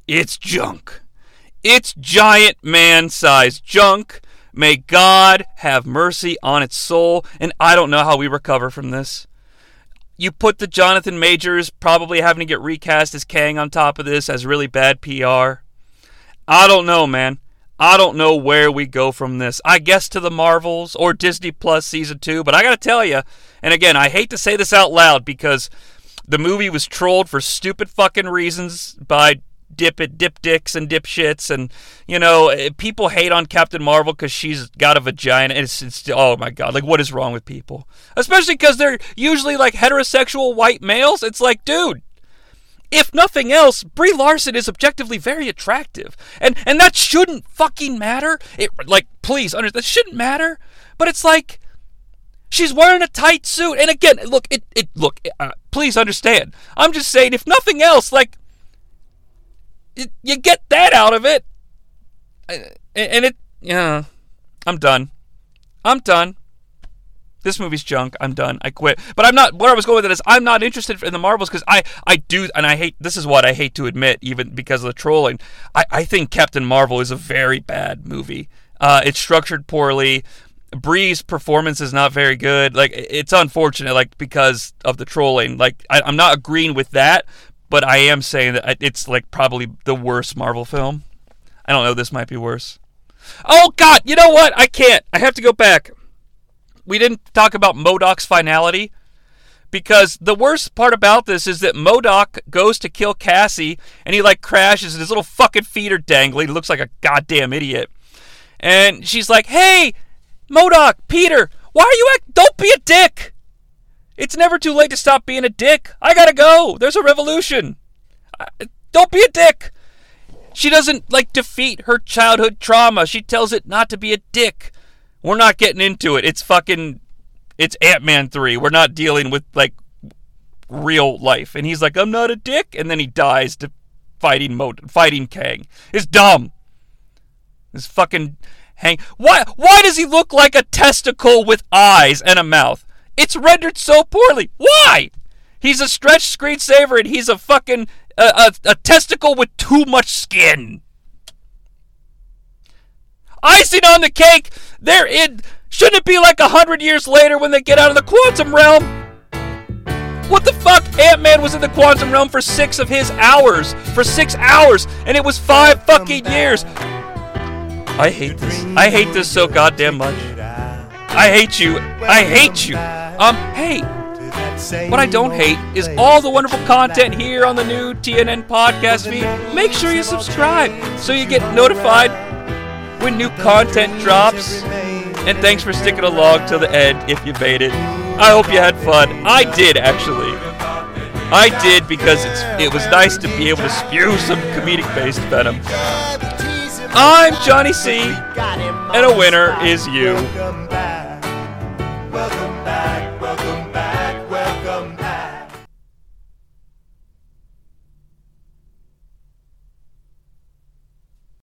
It's junk. It's giant man sized junk. May God have mercy on its soul, and I don't know how we recover from this. You put the Jonathan Majors probably having to get recast as Kang on top of this as really bad PR. I don't know, man. I don't know where we go from this. I guess to the Marvels or Disney Plus season two, but I gotta tell you, and again, I hate to say this out loud because the movie was trolled for stupid fucking reasons by dip it, dip dicks and dipshits, and you know eh, people hate on Captain Marvel because she's got a vagina. It's, it's oh my god, like what is wrong with people? Especially because they're usually like heterosexual white males. It's like, dude, if nothing else, Brie Larson is objectively very attractive, and and that shouldn't fucking matter. It like please understand that shouldn't matter, but it's like she's wearing a tight suit, and again, look, it it look, uh, please understand. I'm just saying, if nothing else, like it, you get that out of it, and it yeah, I'm done. I'm done this movie's junk. I'm done. I quit. But I'm not. Where I was going with it is, I'm not interested in the Marvels because I, I do, and I hate. This is what I hate to admit, even because of the trolling. I, I think Captain Marvel is a very bad movie. Uh, it's structured poorly. Brie's performance is not very good. Like it's unfortunate, like because of the trolling. Like I, I'm not agreeing with that, but I am saying that it's like probably the worst Marvel film. I don't know. This might be worse. Oh God! You know what? I can't. I have to go back we didn't talk about MODOK's finality because the worst part about this is that MODOK goes to kill Cassie and he like crashes and his little fucking feet are dangling. He looks like a goddamn idiot. And she's like, "Hey, MODOK, Peter, why are you act? Don't be a dick. It's never too late to stop being a dick. I gotta go. There's a revolution. Don't be a dick." She doesn't like defeat her childhood trauma. She tells it not to be a dick. We're not getting into it. It's fucking it's Ant-Man 3. We're not dealing with like real life. And he's like, "I'm not a dick." And then he dies to fighting Mo- fighting Kang. It's dumb. This fucking hang Why why does he look like a testicle with eyes and a mouth? It's rendered so poorly. Why? He's a stretched screensaver and he's a fucking a, a testicle with too much skin. Icing on the cake, they're in. Shouldn't it be like a hundred years later when they get out of the quantum realm? What the fuck? Ant Man was in the quantum realm for six of his hours. For six hours. And it was five fucking years. I hate this. I hate this so goddamn much. I hate you. I hate you. Um, hey. What I don't hate is all the wonderful content here on the new TNN podcast feed. Make sure you subscribe so you get notified when new content drops. And thanks for sticking along till the end if you made it. I hope you had fun. I did, actually. I did because it's, it was nice to be able to spew some comedic based venom. I'm Jonnie Sea, and a winner is you.